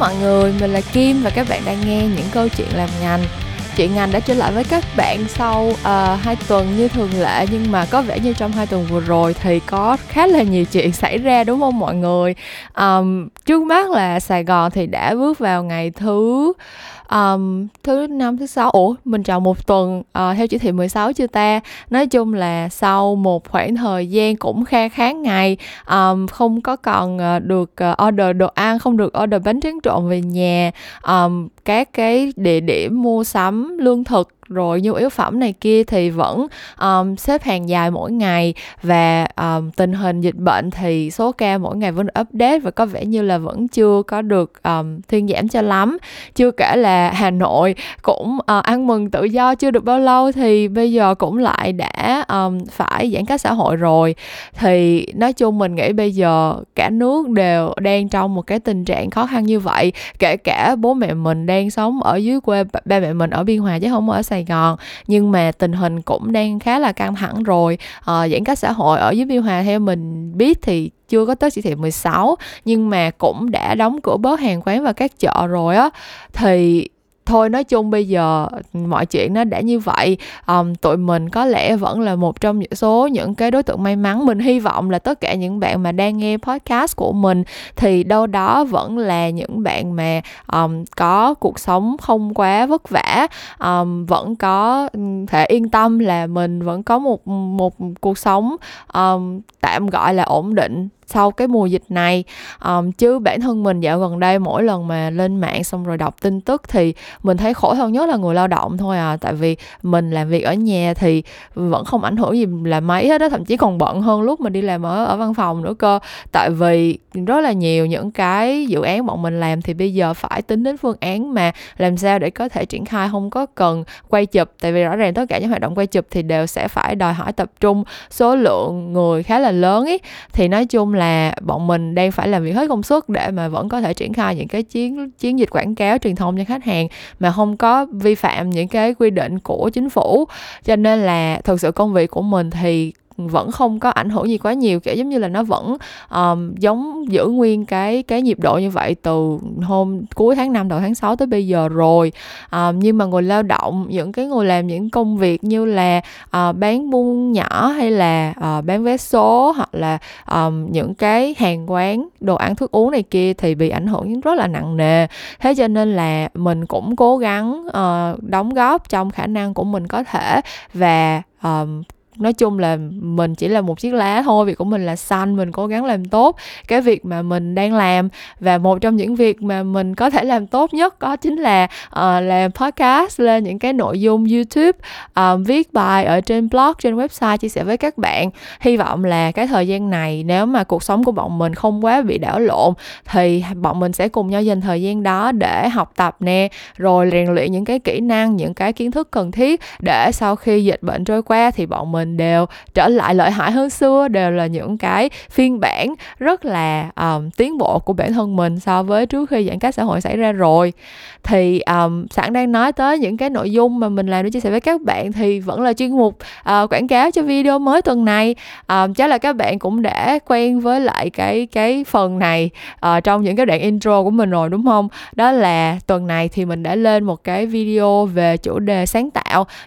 mọi người, mình là Kim và các bạn đang nghe những câu chuyện làm ngành. Chuyện ngành đã trở lại với các bạn sau uh, hai tuần như thường lệ Nhưng mà có vẻ như trong hai tuần vừa rồi thì có khá là nhiều chuyện xảy ra đúng không mọi người? Um, Trước mắt là Sài Gòn thì đã bước vào ngày thứ um, thứ năm thứ sáu. Ủa mình chọn một tuần uh, theo chỉ thị 16 chưa ta? Nói chung là sau một khoảng thời gian cũng kha kháng ngày um, không có còn uh, được uh, order đồ ăn không được order bánh tráng trộn về nhà. Um, các cái địa điểm mua sắm lương thực rồi nhu yếu phẩm này kia thì vẫn um, xếp hàng dài mỗi ngày và um, tình hình dịch bệnh thì số ca mỗi ngày vẫn update và có vẻ như là vẫn chưa có được um, thuyên giảm cho lắm. Chưa kể là Hà Nội cũng uh, ăn mừng tự do chưa được bao lâu thì bây giờ cũng lại đã um, phải giãn cách xã hội rồi. Thì nói chung mình nghĩ bây giờ cả nước đều đang trong một cái tình trạng khó khăn như vậy kể cả bố mẹ mình đang sống ở dưới quê ba mẹ mình ở biên hòa chứ không ở sài Sài Gòn. Nhưng mà tình hình cũng đang khá là căng thẳng rồi. À, giãn cách xã hội ở dưới Biên Hòa theo mình biết thì chưa có tới chỉ thị 16 nhưng mà cũng đã đóng cửa bớt hàng quán và các chợ rồi á. Thì thôi nói chung bây giờ mọi chuyện nó đã như vậy um, tụi mình có lẽ vẫn là một trong những số những cái đối tượng may mắn. Mình hy vọng là tất cả những bạn mà đang nghe podcast của mình thì đâu đó vẫn là những bạn mà um, có cuộc sống không quá vất vả. Um, vẫn có thể yên tâm là mình vẫn có một một cuộc sống um, tạm gọi là ổn định sau cái mùa dịch này. Um, chứ bản thân mình dạo gần đây mỗi lần mà lên mạng xong rồi đọc tin tức thì mình thấy khổ hơn nhất là người lao động thôi à. Tại vì mình làm việc ở nhà thì vẫn không ảnh hưởng gì là mấy hết đó thậm chí còn bận hơn lúc mình đi làm ở ở văn phòng nữa cơ. Tại vì rất là nhiều những cái dự án bọn mình làm thì bây giờ phải tính đến phương án mà làm sao để có thể triển khai không có cần quay chụp. Tại vì rõ ràng tất cả những hoạt động quay chụp thì đều sẽ phải đòi hỏi tập trung số lượng người khá là lớn ý. Thì nói chung là là bọn mình đang phải làm việc hết công suất để mà vẫn có thể triển khai những cái chiến chiến dịch quảng cáo truyền thông cho khách hàng mà không có vi phạm những cái quy định của chính phủ. Cho nên là thực sự công việc của mình thì vẫn không có ảnh hưởng gì quá nhiều kiểu giống như là nó vẫn um, giống giữ nguyên cái cái nhịp độ như vậy từ hôm cuối tháng 5 đầu tháng 6 tới bây giờ rồi. Um, nhưng mà người lao động những cái người làm những công việc như là uh, bán buôn nhỏ hay là uh, bán vé số hoặc là um, những cái hàng quán đồ ăn thức uống này kia thì bị ảnh hưởng rất là nặng nề. Thế cho nên là mình cũng cố gắng uh, đóng góp trong khả năng của mình có thể và um, nói chung là mình chỉ là một chiếc lá thôi việc của mình là xanh mình cố gắng làm tốt cái việc mà mình đang làm. Và một trong những việc mà mình có thể làm tốt nhất đó chính là uh, làm podcast lên những cái nội dung youtube uh, viết bài ở trên blog trên website chia sẻ với các bạn. Hy vọng là cái thời gian này nếu mà cuộc sống của bọn mình không quá bị đảo lộn thì bọn mình sẽ cùng nhau dành thời gian đó để học tập nè rồi rèn luyện những cái kỹ năng những cái kiến thức cần thiết để sau khi dịch bệnh trôi qua thì bọn mình mình đều trở lại lợi hại hơn xưa đều là những cái phiên bản rất là um, tiến bộ của bản thân mình so với trước khi giãn cách xã hội xảy ra rồi. Thì um, sẵn đang nói tới những cái nội dung mà mình làm để chia sẻ với các bạn thì vẫn là chuyên mục uh, quảng cáo cho video mới tuần này. Um, chắc là các bạn cũng đã quen với lại cái cái phần này uh, trong những cái đoạn intro của mình rồi đúng không? Đó là tuần này thì mình đã lên một cái video về chủ đề sáng tạo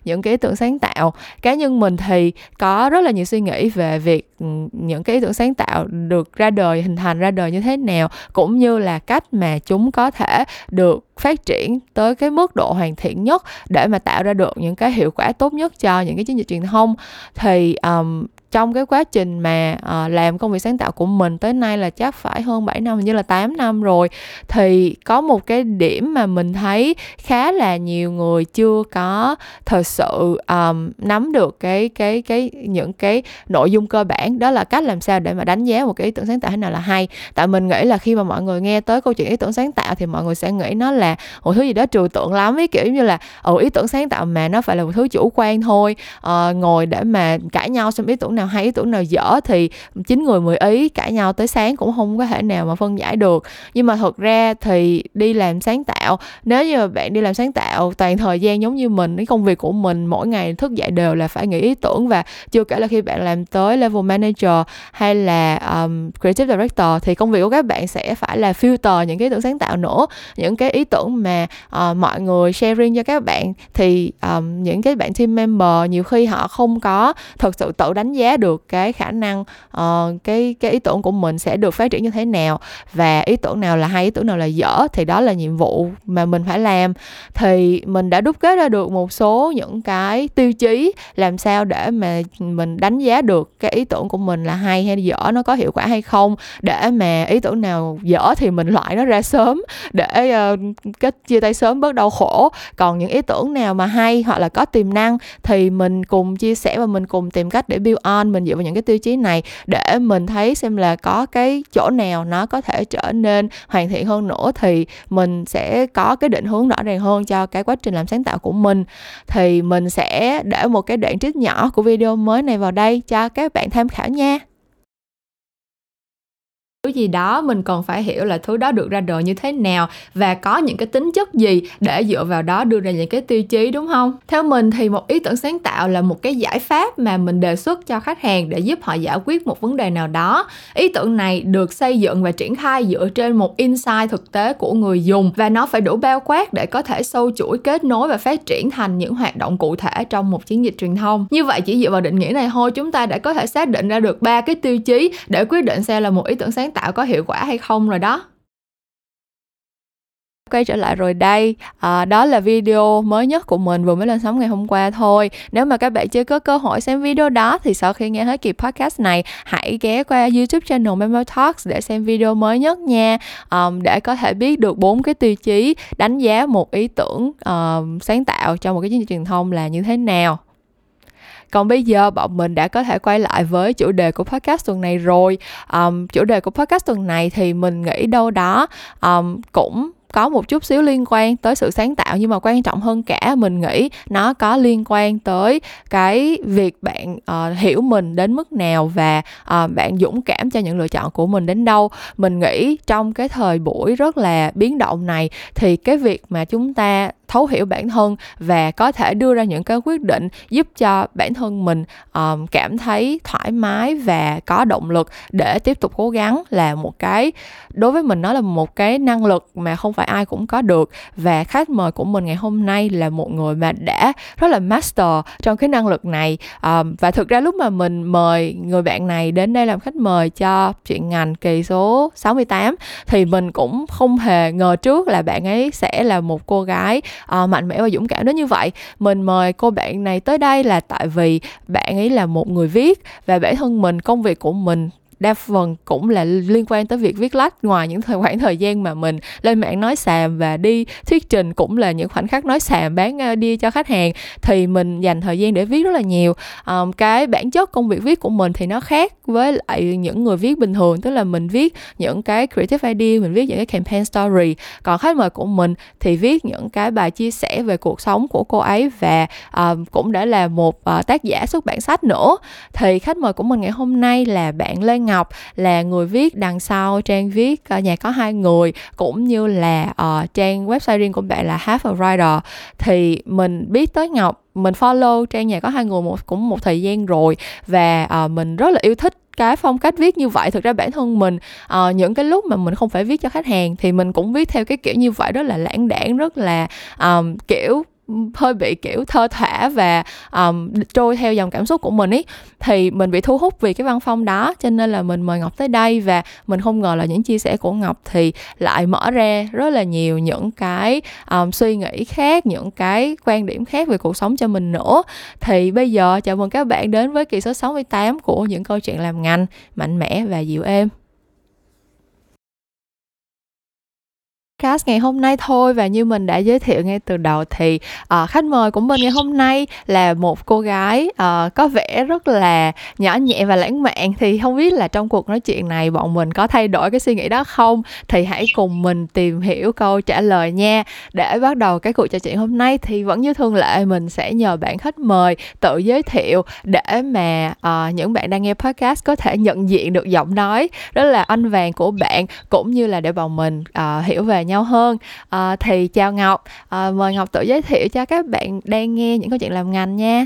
những cái ý tưởng sáng tạo. Cá nhân mình thì có rất là nhiều suy nghĩ về việc ừ, những cái ý tưởng sáng tạo được ra đời hình thành ra đời như thế nào cũng như là cách mà chúng có thể được phát triển tới cái mức độ hoàn thiện nhất để mà tạo ra được những cái hiệu quả tốt nhất cho những cái chiến dịch truyền thông. Thì um, trong cái quá trình mà uh, làm công việc sáng tạo của mình tới nay là chắc phải hơn 7 năm như là 8 năm rồi thì có một cái điểm mà mình thấy khá là nhiều người chưa có thật sự um, nắm được cái cái cái những cái nội dung cơ bản. Đó là cách làm sao để mà đánh giá một cái ý tưởng sáng tạo thế nào là hay. Tại mình nghĩ là khi mà mọi người nghe tới câu chuyện ý tưởng sáng tạo thì mọi người sẽ nghĩ nó là một thứ gì đó trừu tượng lắm ấy kiểu như là ừ ý tưởng sáng tạo mà nó phải là một thứ chủ quan thôi uh, ngồi để mà cãi nhau xem ý tưởng nào nào hay ý tưởng nào dở thì chín người mười ý cãi nhau tới sáng cũng không có thể nào mà phân giải được. Nhưng mà thật ra thì đi làm sáng tạo nếu như mà bạn đi làm sáng tạo toàn thời gian giống như mình cái công việc của mình mỗi ngày thức dậy đều là phải nghĩ ý tưởng và chưa kể là khi bạn làm tới level manager hay là um, creative director thì công việc của các bạn sẽ phải là filter những cái ý tưởng sáng tạo nữa. Những cái ý tưởng mà uh, mọi người sharing cho các bạn thì um, những cái bạn team member nhiều khi họ không có thực sự tự đánh giá được cái khả năng uh, cái cái ý tưởng của mình sẽ được phát triển như thế nào và ý tưởng nào là hay ý tưởng nào là dở thì đó là nhiệm vụ mà mình phải làm. Thì mình đã đúc kết ra được một số những cái tiêu chí làm sao để mà mình đánh giá được cái ý tưởng của mình là hay hay dở nó có hiệu quả hay không để mà ý tưởng nào dở thì mình loại nó ra sớm để uh, kết chia tay sớm bớt đau khổ. Còn những ý tưởng nào mà hay hoặc là có tiềm năng thì mình cùng chia sẻ và mình cùng tìm cách để build on mình dựa vào những cái tiêu chí này để mình thấy xem là có cái chỗ nào nó có thể trở nên hoàn thiện hơn nữa thì mình sẽ có cái định hướng rõ ràng hơn cho cái quá trình làm sáng tạo của mình. Thì mình sẽ để một cái đoạn trích nhỏ của video mới này vào đây cho các bạn tham khảo nha thứ gì đó mình còn phải hiểu là thứ đó được ra đời như thế nào và có những cái tính chất gì để dựa vào đó đưa ra những cái tiêu chí, đúng không? Theo mình thì một ý tưởng sáng tạo là một cái giải pháp mà mình đề xuất cho khách hàng để giúp họ giải quyết một vấn đề nào đó. Ý tưởng này được xây dựng và triển khai dựa trên một insight thực tế của người dùng và nó phải đủ bao quát để có thể sâu chuỗi kết nối và phát triển thành những hoạt động cụ thể trong một chiến dịch truyền thông. Như vậy chỉ dựa vào định nghĩa này thôi, chúng ta đã có thể xác định ra được ba cái tiêu chí để quyết định xem là một ý tưởng sáng tạo có hiệu quả hay không rồi đó. Quay trở lại rồi đây. À, đó là video mới nhất của mình vừa mới lên sóng ngày hôm qua thôi. Nếu mà các bạn chưa có cơ hội xem video đó thì sau khi nghe hết kỳ podcast này hãy ghé qua youtube channel Memo Talks để xem video mới nhất nha. Um, để có thể biết được bốn cái tiêu chí đánh giá một ý tưởng uh, sáng tạo trong một cái chương trình truyền thông là như thế nào còn bây giờ bọn mình đã có thể quay lại với chủ đề của podcast tuần này rồi. Um, chủ đề của podcast tuần này thì mình nghĩ đâu đó um, cũng có một chút xíu liên quan tới sự sáng tạo nhưng mà quan trọng hơn cả mình nghĩ nó có liên quan tới cái việc bạn uh, hiểu mình đến mức nào và uh, bạn dũng cảm cho những lựa chọn của mình đến đâu. Mình nghĩ trong cái thời buổi rất là biến động này thì cái việc mà chúng ta thấu hiểu bản thân và có thể đưa ra những cái quyết định giúp cho bản thân mình um, cảm thấy thoải mái và có động lực để tiếp tục cố gắng là một cái đối với mình nó là một cái năng lực mà không phải ai cũng có được. Và khách mời của mình ngày hôm nay là một người mà đã rất là master trong cái năng lực này. Um, và thực ra lúc mà mình mời người bạn này đến đây làm khách mời cho chuyện ngành kỳ số 68 thì mình cũng không hề ngờ trước là bạn ấy sẽ là một cô gái uh, mạnh mẽ và dũng cảm đến như vậy. Mình mời cô bạn này tới đây là tại vì bạn ấy là một người viết và bản thân mình công việc của mình đa phần cũng là liên quan tới việc viết lách ngoài những thời khoảng thời gian mà mình lên mạng nói xàm và đi thuyết trình cũng là những khoảnh khắc nói xàm bán đi cho khách hàng thì mình dành thời gian để viết rất là nhiều. Um, cái bản chất công việc viết của mình thì nó khác với lại những người viết bình thường tức là mình viết những cái creative idea mình viết những cái campaign story. Còn khách mời của mình thì viết những cái bài chia sẻ về cuộc sống của cô ấy và um, cũng đã là một uh, tác giả xuất bản sách nữa. Thì khách mời của mình ngày hôm nay là bạn Lê Ngọc. Ngọc là người viết đằng sau trang viết uh, nhà có hai người cũng như là uh, trang website riêng của bạn là Half a Writer thì mình biết tới Ngọc mình follow trang nhà có hai người một cũng một thời gian rồi và uh, mình rất là yêu thích cái phong cách viết như vậy. Thực ra bản thân mình uh, những cái lúc mà mình không phải viết cho khách hàng thì mình cũng viết theo cái kiểu như vậy rất là lãng đãng rất là um, kiểu hơi bị kiểu thơ thả và um, trôi theo dòng cảm xúc của mình ý thì mình bị thu hút vì cái văn phong đó cho nên là mình mời ngọc tới đây và mình không ngờ là những chia sẻ của ngọc thì lại mở ra rất là nhiều những cái um, suy nghĩ khác những cái quan điểm khác về cuộc sống cho mình nữa. Thì bây giờ chào mừng các bạn đến với kỳ số 68 của những câu chuyện làm ngành mạnh mẽ và dịu êm. Podcast ngày hôm nay thôi và như mình đã giới thiệu ngay từ đầu thì uh, khách mời của mình ngày hôm nay là một cô gái uh, có vẻ rất là nhỏ nhẹ và lãng mạn. Thì không biết là trong cuộc nói chuyện này bọn mình có thay đổi cái suy nghĩ đó không? Thì hãy cùng mình tìm hiểu câu trả lời nha. Để bắt đầu cái cuộc trò chuyện hôm nay thì vẫn như thường lệ mình sẽ nhờ bạn khách mời tự giới thiệu để mà uh, những bạn đang nghe podcast có thể nhận diện được giọng nói đó là anh vàng của bạn cũng như là để bọn mình uh, hiểu về nhau hơn. À, thì chào ngọc. À, mời ngọc tự giới thiệu cho các bạn đang nghe những câu chuyện làm ngành nha.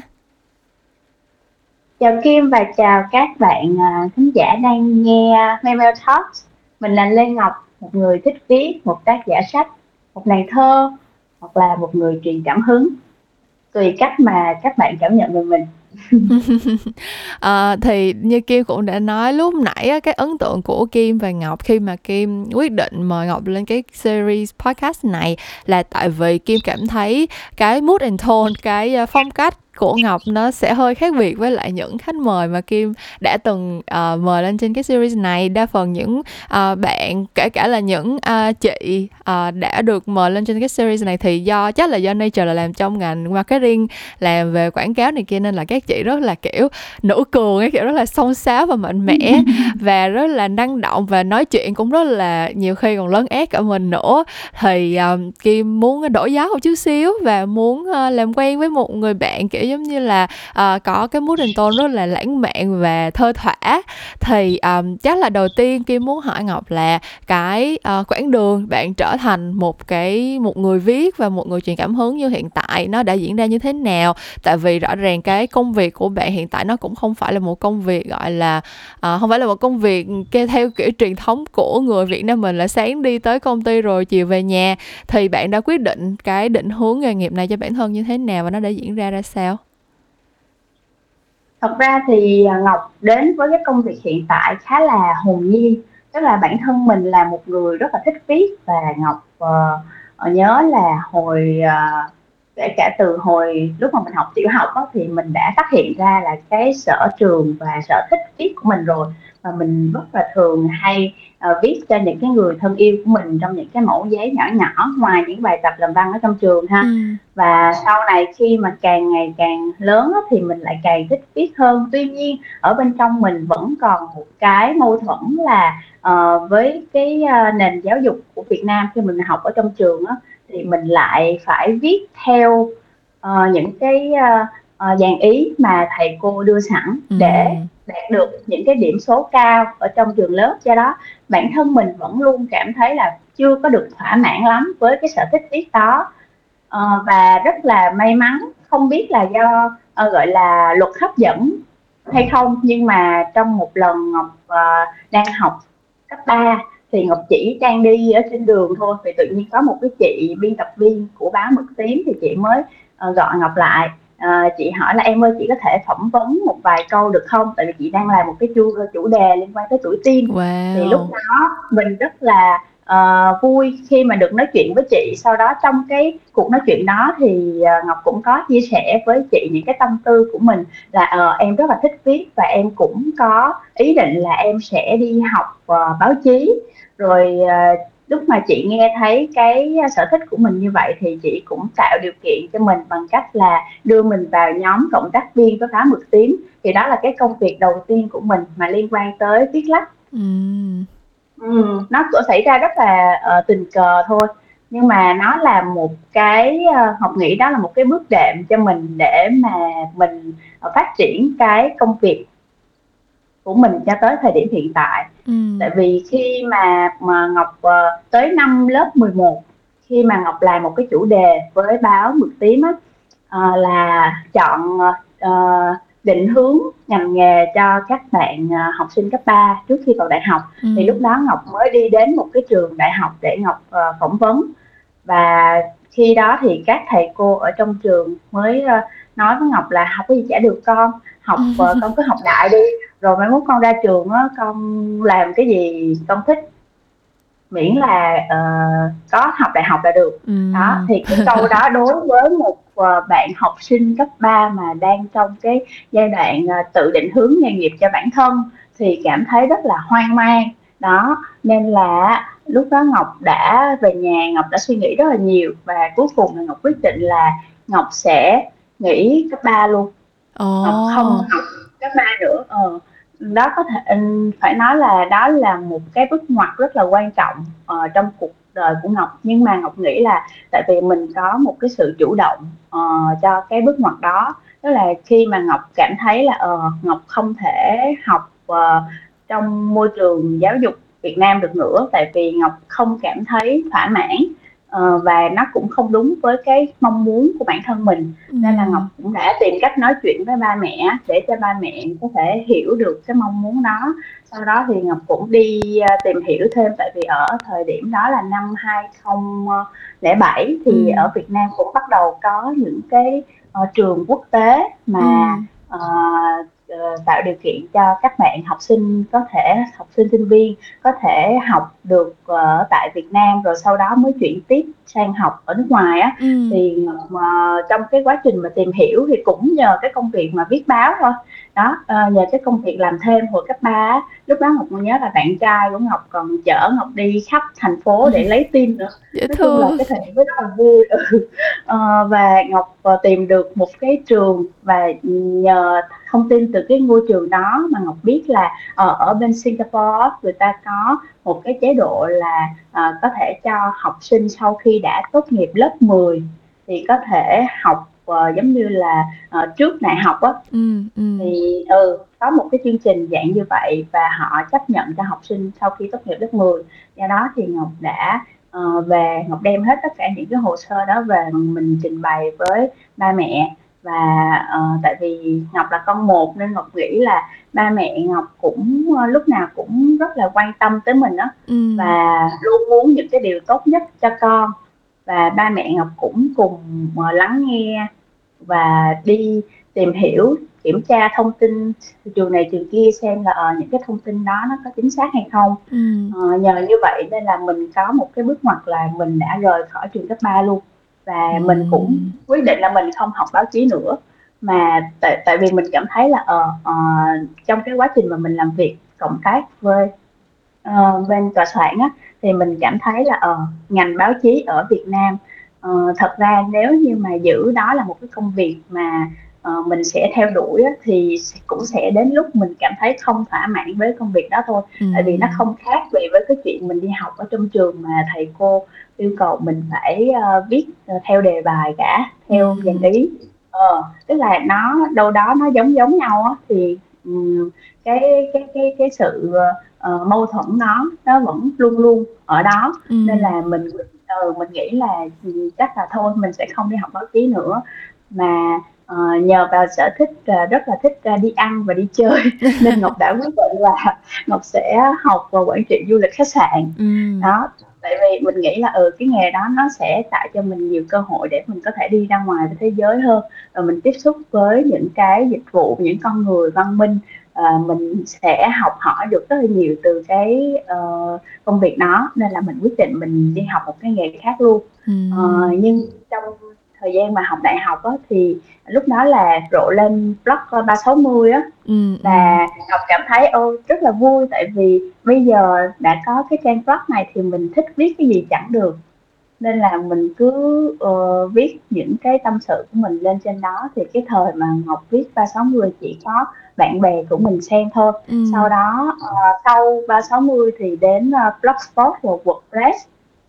Chào kim và chào các bạn ờ, khán giả đang nghe Memo Talks. Mình là lê ngọc một người thích viết một tác giả sách một nàng thơ hoặc là một người truyền cảm hứng. Tùy cách mà các bạn cảm nhận về mình à, thì như Kim cũng đã nói lúc nãy á, cái ấn tượng của Kim và Ngọc khi mà Kim quyết định mời Ngọc lên cái series podcast này là tại vì Kim cảm thấy cái mood and tone cái ờ, phong cách của Ngọc nó sẽ hơi khác biệt với lại những khách mời mà Kim đã từng uh, mời lên trên cái series này. Đa phần những uh, bạn kể cả là những uh, chị uh, đã được mời lên trên cái series này thì do chắc là do nature là làm trong ngành marketing làm về quảng cáo này kia nên là các chị rất là kiểu nữ cường cái kiểu rất là song sáo và mạnh mẽ và rất là năng động và nói chuyện cũng rất là nhiều khi còn lớn ép cả mình nữa. Thì um, Kim muốn đổi gió một chút xíu và muốn uh, làm quen với một người bạn kiểu giống như là uh, có cái mood and tone rất là lãng mạn và thơ thỏa thì um, chắc là đầu tiên Kim muốn hỏi Ngọc là cái uh, quãng đường bạn trở thành một cái một người viết và một người truyền cảm hứng như hiện tại nó đã diễn ra như thế nào? Tại vì rõ ràng cái công việc của bạn hiện tại nó cũng không phải là một công việc gọi là uh, không phải là một công việc kê theo kiểu truyền thống của người Việt Nam mình là sáng đi tới công ty rồi chiều về nhà. Thì bạn đã quyết định cái định hướng nghề nghiệp này cho bản thân như thế nào và nó đã diễn ra ra sao? Thật ra thì à, ngọc đến với cái công việc hiện tại khá là hồn nhiên tức là bản thân mình là một người rất là thích viết và ngọc uh, nhớ là hồi uh, kể cả từ hồi lúc mà mình học tiểu học đó, thì mình đã phát hiện ra là cái sở trường và sở thích viết của mình rồi. Và mình rất là thường hay uh, viết cho những cái người thân yêu của mình trong những cái mẫu giấy nhỏ nhỏ ngoài những bài tập làm văn ở trong trường ha ừ. và sau này khi mà càng ngày càng lớn á, thì mình lại càng thích viết hơn tuy nhiên ở bên trong mình vẫn còn một cái mâu thuẫn là uh, với cái uh, nền giáo dục của Việt Nam khi mình học ở trong trường á, thì mình lại phải viết theo uh, những cái uh, uh, dàn ý mà thầy cô đưa sẵn ừ đạt được những cái điểm số cao ở trong trường lớp. Do đó bản thân mình vẫn luôn cảm thấy là chưa có được thỏa mãn lắm với cái sở thích viết đó. À, và rất là may mắn không biết là do à, gọi là luật hấp dẫn hay không nhưng mà trong một lần ngọc à, đang học cấp 3 thì ngọc chỉ đang đi ở trên đường thôi thì tự nhiên có một cái chị biên tập viên của báo mực tím thì chị mới à, gọi ngọc lại à, chị hỏi là em ơi chị có thể phỏng vấn một vài câu được không? Tại vì chị đang làm một cái chủ chủ đề liên quan tới tuổi teen. Wow. thì lúc đó mình rất là uh, vui khi mà được nói chuyện với chị. Sau đó trong cái cuộc nói chuyện đó thì uh, ngọc cũng có chia sẻ với chị những cái tâm tư của mình là uh, em rất là thích viết và em cũng có ý định là em sẽ đi học uh, báo chí. Rồi uh, lúc mà chị nghe thấy cái sở thích của mình như vậy thì chị cũng tạo điều kiện cho mình bằng cách là đưa mình vào nhóm cộng tác viên có phá mực tím. Thì đó là cái công việc đầu tiên của mình mà liên quan tới viết lách. Ừ. Ừ, nó cũng xảy ra rất là uh, tình cờ thôi. Nhưng mà nó là một cái uh, học nghĩ đó là một cái bước đệm cho mình để mà mình uh, phát triển cái công việc của mình cho tới thời điểm hiện tại. Ừ. tại vì khi mà mà Ngọc uh, tới năm lớp 11 khi mà Ngọc làm một cái chủ đề với báo mực tím á uh, là chọn uh, định hướng ngành nghề cho các bạn uh, học sinh cấp 3 trước khi vào đại học. Ừ. thì lúc đó Ngọc mới đi đến một cái trường đại học để Ngọc uh, phỏng vấn. Và khi đó thì các thầy cô ở trong trường mới uh, nói với Ngọc là học cái gì chả được con học uh, con cứ học đại đi rồi mai mốt con ra trường á con làm cái gì con thích miễn là uh, có học đại học là được ừ. đó thì cái câu đó đối với một uh, bạn học sinh cấp 3 mà đang trong cái giai đoạn uh, tự định hướng nghề nghiệp cho bản thân thì cảm thấy rất là hoang mang đó nên là lúc đó Ngọc đã về nhà Ngọc đã suy nghĩ rất là nhiều và cuối cùng là Ngọc quyết định là Ngọc sẽ nghỉ cấp 3 luôn Ồ. Ngọc không học cấp ba nữa. Ờ đó có thể ừ, phải nói là đó là một cái bước ngoặt rất là quan trọng uh, trong cuộc đời của Ngọc. Nhưng mà Ngọc nghĩ là tại vì mình có một cái sự chủ động uh, cho cái bước ngoặt đó. Tức là khi mà Ngọc cảm thấy là uh, Ngọc không thể học uh, trong môi trường giáo dục Việt Nam được nữa tại vì Ngọc không cảm thấy thỏa mãn uh, và nó cũng không đúng với cái mong muốn của bản thân mình ừ. nên là Ngọc cũng đã tìm cách nói chuyện với ba mẹ để cho ba mẹ có thể hiểu được cái mong muốn đó sau đó thì Ngọc cũng đi uh, tìm hiểu thêm tại vì ở thời điểm đó là năm 2007 thì ừ. ở Việt Nam cũng bắt đầu có những cái uh, trường quốc tế mà ừ. uh, uh, tạo điều kiện cho các bạn học sinh có thể học sinh sinh viên có thể học được ở uh, tại Việt Nam rồi sau đó mới chuyển tiếp sang học ở nước ngoài á ừ. thì uh, trong cái quá trình mà tìm hiểu thì cũng nhờ cái công việc mà viết báo thôi đó uh, nhờ cái công việc làm thêm hồi cấp 3 lúc đó ngọc nhớ là bạn trai của ngọc còn chở ngọc đi khắp thành phố để lấy tin nữa Dễ nói thương. chung là cái thời điểm rất là vui ừ. uh, và ngọc uh, tìm được một cái trường và nhờ thông tin từ cái ngôi trường đó mà ngọc biết là uh, ở bên singapore người ta có một cái chế độ là uh, có thể cho học sinh sau khi đã tốt nghiệp lớp 10 thì có thể học uh, giống như là uh, trước đại học á. Ừ, ừ. thì ừ có một cái chương trình dạng như vậy và họ chấp nhận cho học sinh sau khi tốt nghiệp lớp 10 do đó thì Ngọc đã uh, về Ngọc đem hết tất cả những cái hồ sơ đó về mình trình bày với ba mẹ. Và uh, tại vì Ngọc là con một nên Ngọc nghĩ là ba mẹ Ngọc cũng uh, lúc nào cũng rất là quan tâm tới mình đó ừ. và luôn muốn những cái điều tốt nhất cho con. Và ba mẹ Ngọc cũng cùng uh, lắng nghe và đi tìm hiểu kiểm tra thông tin trường này trường kia xem là uh, những cái thông tin đó nó có chính xác hay không ừ. uh, nhờ như vậy nên là mình có một cái bước ngoặt là mình đã rời khỏi trường cấp 3 luôn và ừ. mình cũng quyết định là mình không học báo chí nữa mà tại tại vì mình cảm thấy là uh, uh, trong cái quá trình mà mình làm việc cộng tác với uh, bên tòa soạn á thì mình cảm thấy là uh, ngành báo chí ở Việt Nam uh, thật ra nếu như mà giữ đó là một cái công việc mà uh, mình sẽ theo đuổi á, thì cũng sẽ đến lúc mình cảm thấy không thỏa mãn với công việc đó thôi ừ. tại vì nó không khác gì với cái chuyện mình đi học ở trong trường mà thầy cô yêu cầu mình phải uh, viết uh, theo đề bài cả theo ừ. dàn ý ờ, tức là nó đâu đó nó giống giống nhau á thì um, cái cái cái cái sự uh, mâu thuẫn nó nó vẫn luôn luôn ở đó ừ. nên là mình ừ, mình nghĩ là chắc là thôi mình sẽ không đi học báo chí nữa. Mà uh, nhờ vào sở thích uh, rất là thích uh, đi ăn và đi chơi nên ngọc đã quyết định là ngọc sẽ học vào quản trị du lịch khách sạn. Ừ. đó tại vì mình nghĩ là ừ cái nghề đó nó sẽ tạo cho mình nhiều cơ hội để mình có thể đi ra ngoài thế giới hơn. Và mình tiếp xúc với những cái dịch vụ những con người văn minh uh, mình sẽ học hỏi được rất là nhiều từ cái uh, công việc đó nên là mình quyết định mình đi học một cái nghề khác luôn ừ. uh, nhưng trong thời gian mà học đại học á, thì lúc đó là rộ lên blog 360 á ừ, và ừ. học cảm thấy ô rất là vui tại vì bây giờ đã có cái trang blog này thì mình thích viết cái gì chẳng được nên là mình cứ uh, viết những cái tâm sự của mình lên trên đó thì cái thời mà Ngọc viết 360 chỉ có bạn bè của mình xem thôi ừ. sau đó uh, sau 360 thì đến uh, blogspot và wordpress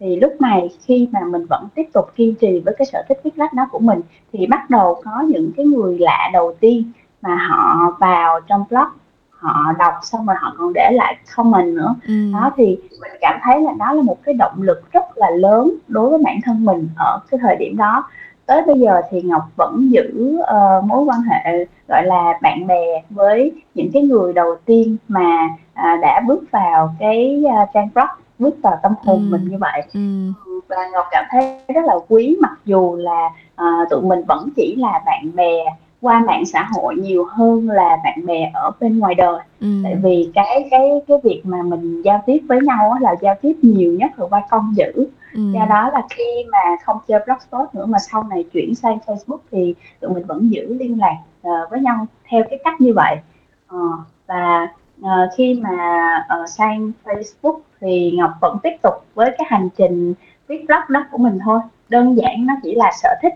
thì lúc này khi mà mình vẫn tiếp tục kiên trì với cái sở thích viết lách đó của mình thì bắt đầu có những cái người lạ đầu tiên mà họ vào trong blog họ đọc xong rồi họ còn để lại comment nữa ừ. đó thì mình cảm thấy là đó là một cái động lực rất là lớn đối với bản thân mình ở cái thời điểm đó tới bây giờ thì Ngọc vẫn giữ uh, mối quan hệ gọi là bạn bè với những cái người đầu tiên mà uh, đã bước vào cái uh, trang blog bước vào tâm hồn ừ. mình như vậy ừ. và ngọc cảm thấy rất là quý mặc dù là uh, tụi mình vẫn chỉ là bạn bè qua mạng xã hội nhiều hơn là bạn bè ở bên ngoài đời ừ. tại vì cái cái cái việc mà mình giao tiếp với nhau là giao tiếp nhiều nhất là qua công chữ ừ. do đó là khi mà không chơi blogspot nữa mà sau này chuyển sang facebook thì tụi mình vẫn giữ liên lạc uh, với nhau theo cái cách như vậy. Uh, và ờ, khi mà ờ, sang Facebook thì Ngọc vẫn tiếp tục với cái hành trình viết blog đó của mình thôi. Đơn giản nó chỉ là sở thích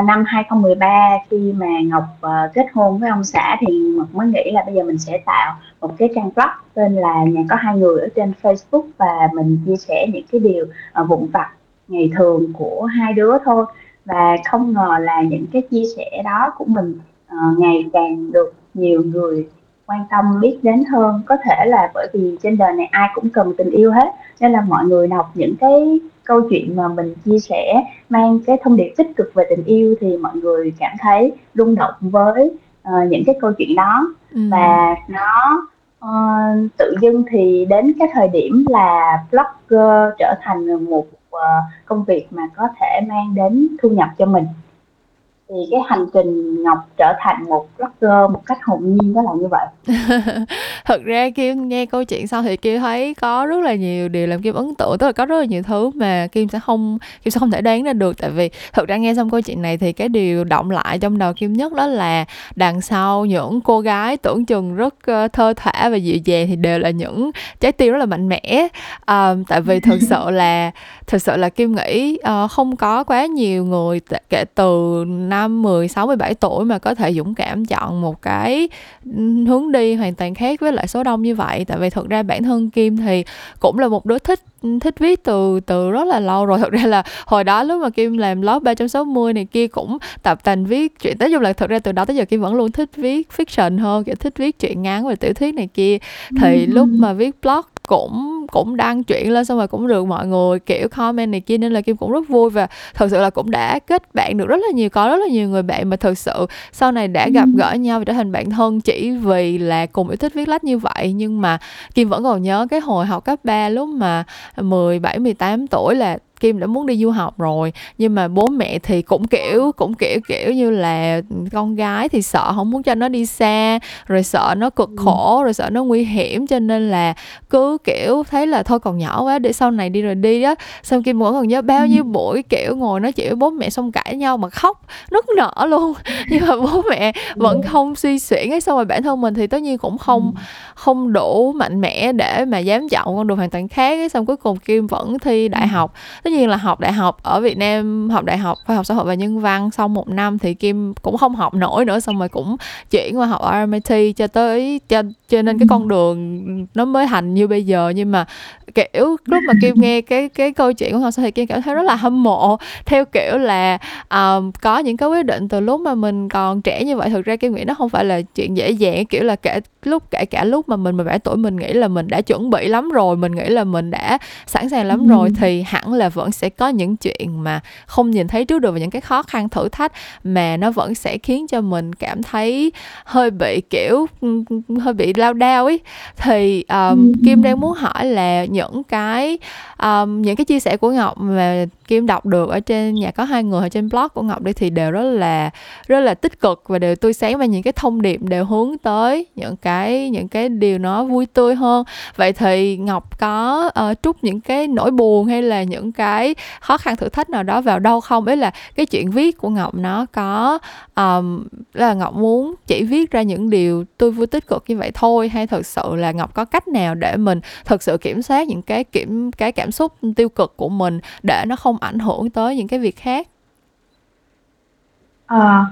năm 2013 khi mà Ngọc uh, kết hôn với ông xã thì Ngọc mới nghĩ là bây giờ mình sẽ tạo một cái trang blog tên là nhà có hai người ở trên Facebook và mình chia sẻ những cái điều uh, vụn vặt ngày thường của hai đứa thôi. Và không ngờ là những cái chia sẻ đó của mình uh, ngày càng được nhiều người quan tâm biết đến hơn. Có thể là bởi vì trên đời này ai cũng cần tình yêu hết nên là mọi người đọc những cái câu chuyện mà mình chia sẻ mang cái thông điệp tích cực về tình yêu thì mọi người cảm thấy rung động với uh, những cái câu chuyện đó ừ. và nó uh, tự dưng thì đến cái thời điểm là blogger trở thành một uh, công việc mà có thể mang đến thu nhập cho mình thì cái hành trình Ngọc trở thành một blogger một cách hồn nhiên đó là như vậy. Thật ra Kim nghe câu chuyện sau thì Kim thấy có rất là nhiều điều làm Kim ấn tượng tức là có rất là nhiều thứ mà Kim sẽ không Kim sẽ không thể đoán ra được. Tại vì thật ra nghe xong câu chuyện này thì cái điều động lại trong đầu Kim nhất đó là đằng sau những cô gái tưởng chừng rất uh, thơ thả và dịu dàng thì đều là những trái tim rất là mạnh mẽ. Uh, tại vì thực sự là thực sự là Kim nghĩ uh, không có quá nhiều người kể từ năm 16 17 tuổi mà có thể dũng cảm chọn một cái hướng đi hoàn toàn khác với lại số đông như vậy. Tại vì thực ra bản thân Kim thì cũng là một đứa thích thích viết từ từ rất là lâu rồi. Thực ra là hồi đó lúc mà Kim làm blog 360 này kia cũng tập tành viết chuyện nói chung là thực ra từ đó tới giờ Kim vẫn luôn thích viết fiction hơn kiểu thích viết chuyện ngắn và tiểu thuyết này kia. Thì lúc mà viết blog cũng cũng đăng chuyện lên xong rồi cũng được mọi người kiểu comment này kia nên là kim cũng rất vui và thật sự là cũng đã kết bạn được rất là nhiều có rất là nhiều người bạn mà thật sự sau này đã gặp gỡ nhau và trở thành bạn thân chỉ vì là cùng yêu thích viết lách như vậy. Nhưng mà kim vẫn còn nhớ cái hồi học cấp 3 lúc mà 17 18 tuổi là Kim đã muốn đi du học rồi nhưng mà bố mẹ thì cũng kiểu cũng kiểu kiểu như là con gái thì sợ không muốn cho nó đi xa rồi sợ nó cực ừ. khổ rồi sợ nó nguy hiểm cho nên là cứ kiểu thấy là thôi còn nhỏ quá để sau này đi rồi đi á xong Kim vẫn còn nhớ bao nhiêu ừ. buổi kiểu ngồi nói chuyện với bố mẹ xong cãi nhau mà khóc nức nở luôn nhưng mà bố mẹ vẫn không suy xuyển ấy xong rồi bản thân mình thì tất nhiên cũng không ừ. không đủ mạnh mẽ để mà dám chọn con đường hoàn toàn khác ấy xong cuối cùng Kim vẫn thi đại học tất nhiên là học đại học ở Việt Nam học đại học khoa học xã hội và nhân văn sau một năm thì Kim cũng không học nổi nữa xong rồi cũng chuyển qua học ở RMIT cho tới cho cho nên cái con đường nó mới thành như bây giờ. Nhưng mà kiểu lúc mà Kim nghe cái cái câu chuyện của họ thì Kim cảm thấy rất là hâm mộ. Theo kiểu là um, có những cái quyết định từ lúc mà mình còn trẻ như vậy thực ra Kim nghĩ nó không phải là chuyện dễ dàng. Kiểu là kể lúc kể cả lúc mà mình 17 tuổi mình nghĩ là mình đã chuẩn bị lắm rồi mình nghĩ là mình đã sẵn sàng lắm rồi thì hẳn là vẫn sẽ có những chuyện mà không nhìn thấy trước được và những cái khó khăn thử thách mà nó vẫn sẽ khiến cho mình cảm thấy hơi bị kiểu hơi bị lao đao ấy. Thì um, Kim đang muốn hỏi là những cái um, những cái chia sẻ của Ngọc mà Kim đọc được ở trên nhà có hai người ở trên blog của Ngọc đây thì đều rất là rất là tích cực và đều tươi sáng và những cái thông điệp đều hướng tới những cái những cái điều nó vui tươi hơn. Vậy thì Ngọc có uh, trút những cái nỗi buồn hay là những cái khó khăn thử thách nào đó vào đâu không? Ấy là cái chuyện viết của Ngọc nó có um, là Ngọc muốn chỉ viết ra những điều tôi vui tích cực như vậy thôi hay thực sự là Ngọc có cách nào để mình thực sự kiểm soát những cái kiểm cái cảm xúc tiêu cực của mình để nó không ảnh hưởng tới những cái việc khác? À,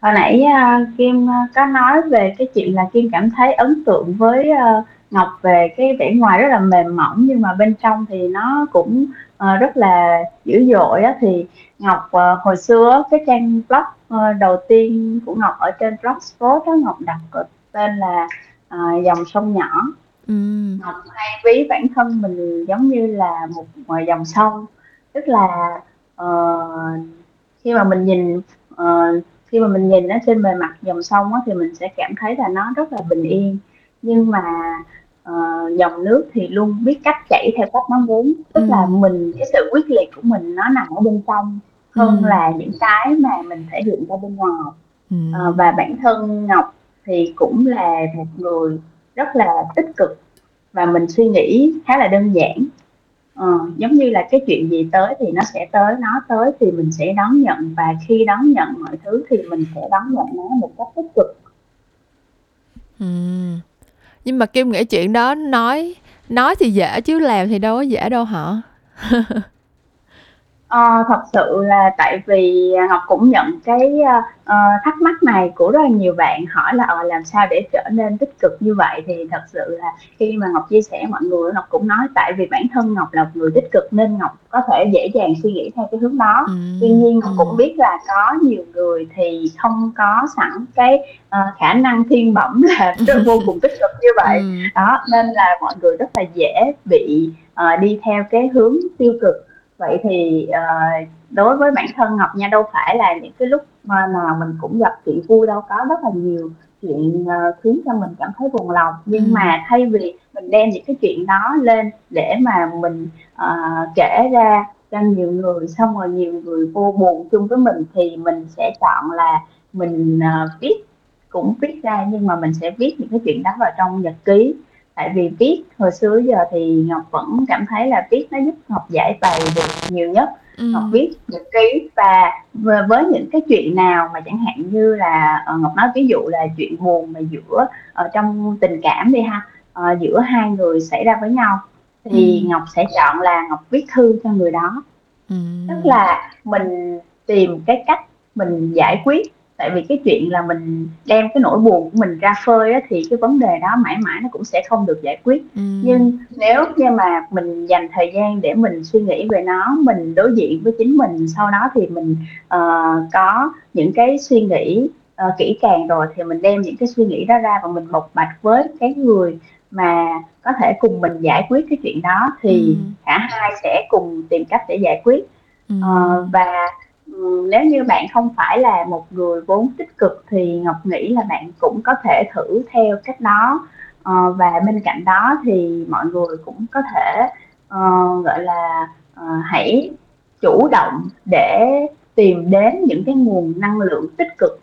hồi nãy uh, Kim ờ, có nói về cái chuyện là Kim cảm thấy ấn tượng với uh, Ngọc về cái vẻ ngoài rất là mềm mỏng nhưng mà bên trong thì nó cũng uh, rất là dữ dội á thì Ngọc uh, hồi xưa cái trang blog uh, đầu tiên của Ngọc ở trên blogspot đó Ngọc đặt tên là uh, dòng sông nhỏ. Ừ. Ngọc hay ví bản thân mình giống như là một dòng sông. Tức là uh, khi mà mình nhìn uh, khi mà mình nhìn ở trên bề mặt dòng sông á, thì mình sẽ cảm thấy là nó rất là bình yên. Nhưng mà uh, dòng nước thì luôn biết cách chảy theo cách nó muốn tức ừ. là mình cái sự quyết liệt của mình nó nằm ở bên trong hơn ừ. là những cái mà mình thể hiện ra bên ngoài ừ. uh, và bản thân Ngọc thì cũng là một người rất là tích cực và mình suy nghĩ khá là đơn giản ờ, giống như là cái chuyện gì tới thì nó sẽ tới nó tới thì mình sẽ đón nhận và khi đón nhận mọi thứ thì mình sẽ đón nhận nó một cách tích cực ừ nhưng mà kim nghĩ chuyện đó nói nói thì dễ chứ làm thì đâu có dễ đâu hả? Ờ, thật sự là tại vì Ngọc cũng nhận cái uh, thắc mắc này của rất là nhiều bạn hỏi là uh, làm sao để trở nên tích cực như vậy thì thật sự là khi mà Ngọc chia sẻ mọi người Ngọc cũng nói tại vì bản thân Ngọc là một người tích cực nên Ngọc có thể dễ dàng suy nghĩ theo cái hướng đó. Ừ. Tuy nhiên Ngọc cũng biết là có nhiều người thì không có sẵn cái uh, khả năng thiên bẩm là vô cùng tích cực như vậy. Ừ. Đó nên là mọi người rất là dễ bị uh, đi theo cái hướng tiêu cực vậy thì uh, đối với bản thân ngọc nha đâu phải là những cái lúc mà nào mình cũng gặp chuyện vui đâu có rất là nhiều chuyện uh, khiến cho mình cảm thấy buồn lòng nhưng ừ. mà thay vì mình đem những cái chuyện đó lên để mà mình uh, kể ra cho nhiều người xong rồi nhiều người vô buồn chung với mình thì mình sẽ chọn là mình uh, viết cũng viết ra nhưng mà mình sẽ viết những cái chuyện đó vào trong nhật ký tại vì viết hồi xưa giờ thì ngọc vẫn cảm thấy là viết nó giúp ngọc giải bày được nhiều nhất ừ. ngọc viết nhật ký và với những cái chuyện nào mà chẳng hạn như là uh, ngọc nói ví dụ là chuyện buồn mà giữa ở ờ, trong tình cảm đi ha uh, giữa hai người xảy ra với nhau thì ừ. ngọc sẽ chọn là ngọc viết thư cho người đó ừ. tức là mình tìm cái cách mình giải quyết tại vì cái chuyện là mình đem cái nỗi buồn của mình ra phơi á, thì cái vấn đề đó mãi mãi nó cũng sẽ không được giải quyết ừ. nhưng nếu như mà mình dành thời gian để mình suy nghĩ về nó mình đối diện với chính mình sau đó thì mình uh, có những cái suy nghĩ uh, kỹ càng rồi thì mình đem những cái suy nghĩ đó ra và mình bộc bạch với cái người mà có thể cùng mình giải quyết cái chuyện đó thì ừ. cả hai sẽ cùng tìm cách để giải quyết ừ. uh, và nếu như bạn không phải là một người vốn tích cực thì ngọc nghĩ là bạn cũng có thể thử theo cách đó. Uh, và bên cạnh đó thì mọi người cũng có thể uh, gọi là uh, hãy chủ động để tìm đến những cái nguồn năng lượng tích cực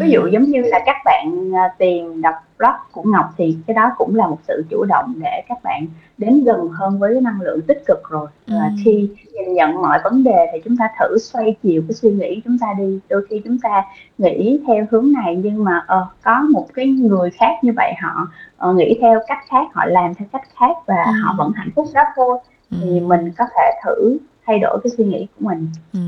ví dụ giống như là các bạn à, tìm đọc blog của Ngọc thì cái đó cũng là một sự chủ động để các bạn đến gần hơn với năng lượng tích cực rồi ừ. và khi nhìn nhận mọi vấn đề thì chúng ta thử xoay chiều cái suy nghĩ chúng ta đi đôi khi chúng ta nghĩ theo hướng này nhưng mà uh, có một cái người khác như vậy họ uh, nghĩ theo cách khác họ làm theo cách khác và ừ. họ vẫn hạnh phúc đó thôi ừ. thì mình có thể thử thay đổi cái suy nghĩ của mình ừ.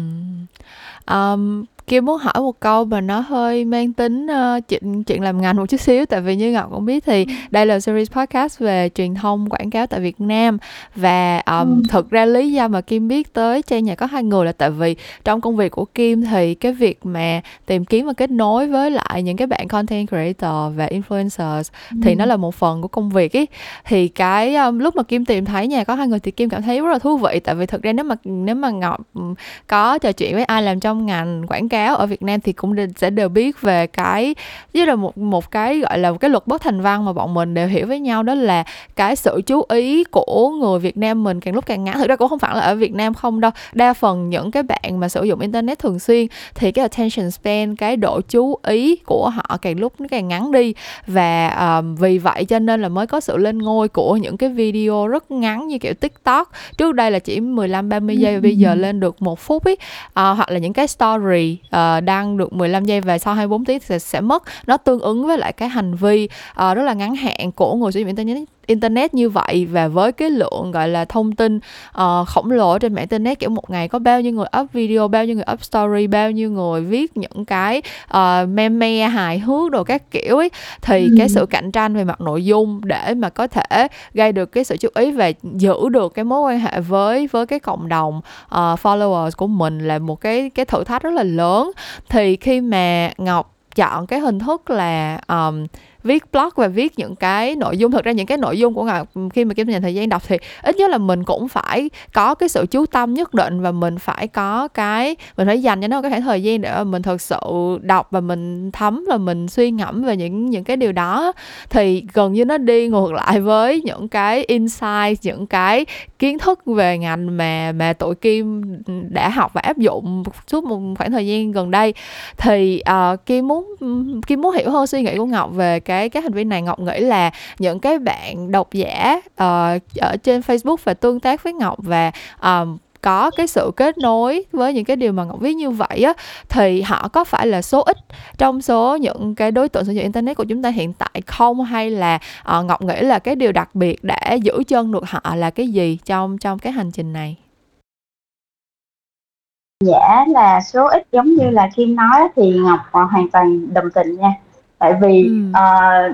um, Kim muốn hỏi một câu mà nó hơi mang tính uh, chuyện chuyện làm ngành một chút xíu tại vì như Ngọc cũng biết thì ừ. đây là series podcast về truyền thông quảng cáo tại Việt Nam và um, ừ. thực ra lý do mà Kim biết tới trang nhà có hai người là tại vì trong công việc của Kim thì cái việc mà tìm kiếm và kết nối với lại những cái bạn content creator và influencers ừ. thì nó là một phần của công việc ấy thì cái um, lúc mà Kim tìm thấy nhà có hai người thì Kim cảm thấy rất là thú vị tại vì thực ra nếu mà nếu mà Ngọc có trò chuyện với ai làm trong ngành quảng cáo ở Việt Nam thì cũng sẽ đều biết về cái với là một một cái gọi là một cái luật bất thành văn mà bọn mình đều hiểu với nhau đó là cái sự chú ý của người Việt Nam mình càng lúc càng ngắn. Thực ra cũng không phải là ở Việt Nam không đâu. Đa phần những cái bạn mà sử dụng internet thường xuyên thì cái attention span cái độ chú ý của họ càng lúc nó càng ngắn đi. Và um, vì vậy cho nên là mới có sự lên ngôi của những cái video rất ngắn như kiểu TikTok. Trước đây là chỉ 15 30 giây và bây giờ lên được một phút ấy. Uh, hoặc là những cái story Ờ, uh, đăng được 15 giây và sau 24 tiếng thì sẽ mất. Nó tương ứng với lại cái hành vi uh, rất là ngắn hạn của người sử dụng internet internet như vậy và với cái lượng gọi là thông tin uh, khổng lồ trên mạng internet kiểu một ngày có bao nhiêu người up video bao nhiêu người up story bao nhiêu người viết những cái uh, meme hài hước đồ các kiểu ấy thì ừ. cái sự cạnh tranh về mặt nội dung để mà có thể gây được cái sự chú ý và giữ được cái mối quan hệ với với cái cộng đồng uh, followers của mình là một cái cái thử thách rất là lớn thì khi mà ngọc chọn cái hình thức là um, viết blog và viết những cái nội dung thực ra những cái nội dung của ngọc khi mà kim dành thời gian đọc thì ít nhất là mình cũng phải có cái sự chú tâm nhất định và mình phải có cái mình phải dành cho nó cái khoảng thời gian để mà mình thực sự đọc và mình thấm và mình suy ngẫm về những những cái điều đó. Thì gần như nó đi ngược lại với những cái insight những cái kiến thức về ngành mà mà tụi kim đã học và áp dụng suốt một khoảng thời gian gần đây. Thì uh, kim muốn kim muốn hiểu hơn suy nghĩ của ngọc về cái cái cái hành vi này ngọc nghĩ là những cái bạn độc giả uh, ở trên facebook và tương tác với ngọc và um, có cái sự kết nối với những cái điều mà ngọc viết như vậy á thì họ có phải là số ít trong số những cái đối tượng sử dụng internet của chúng ta hiện tại không hay là uh, ngọc nghĩ là cái điều đặc biệt để giữ chân được họ là cái gì trong trong cái hành trình này Dạ là số ít giống như là Kim nói thì Ngọc hoàn toàn đồng tình nha. Tại vì Ừm. ờ,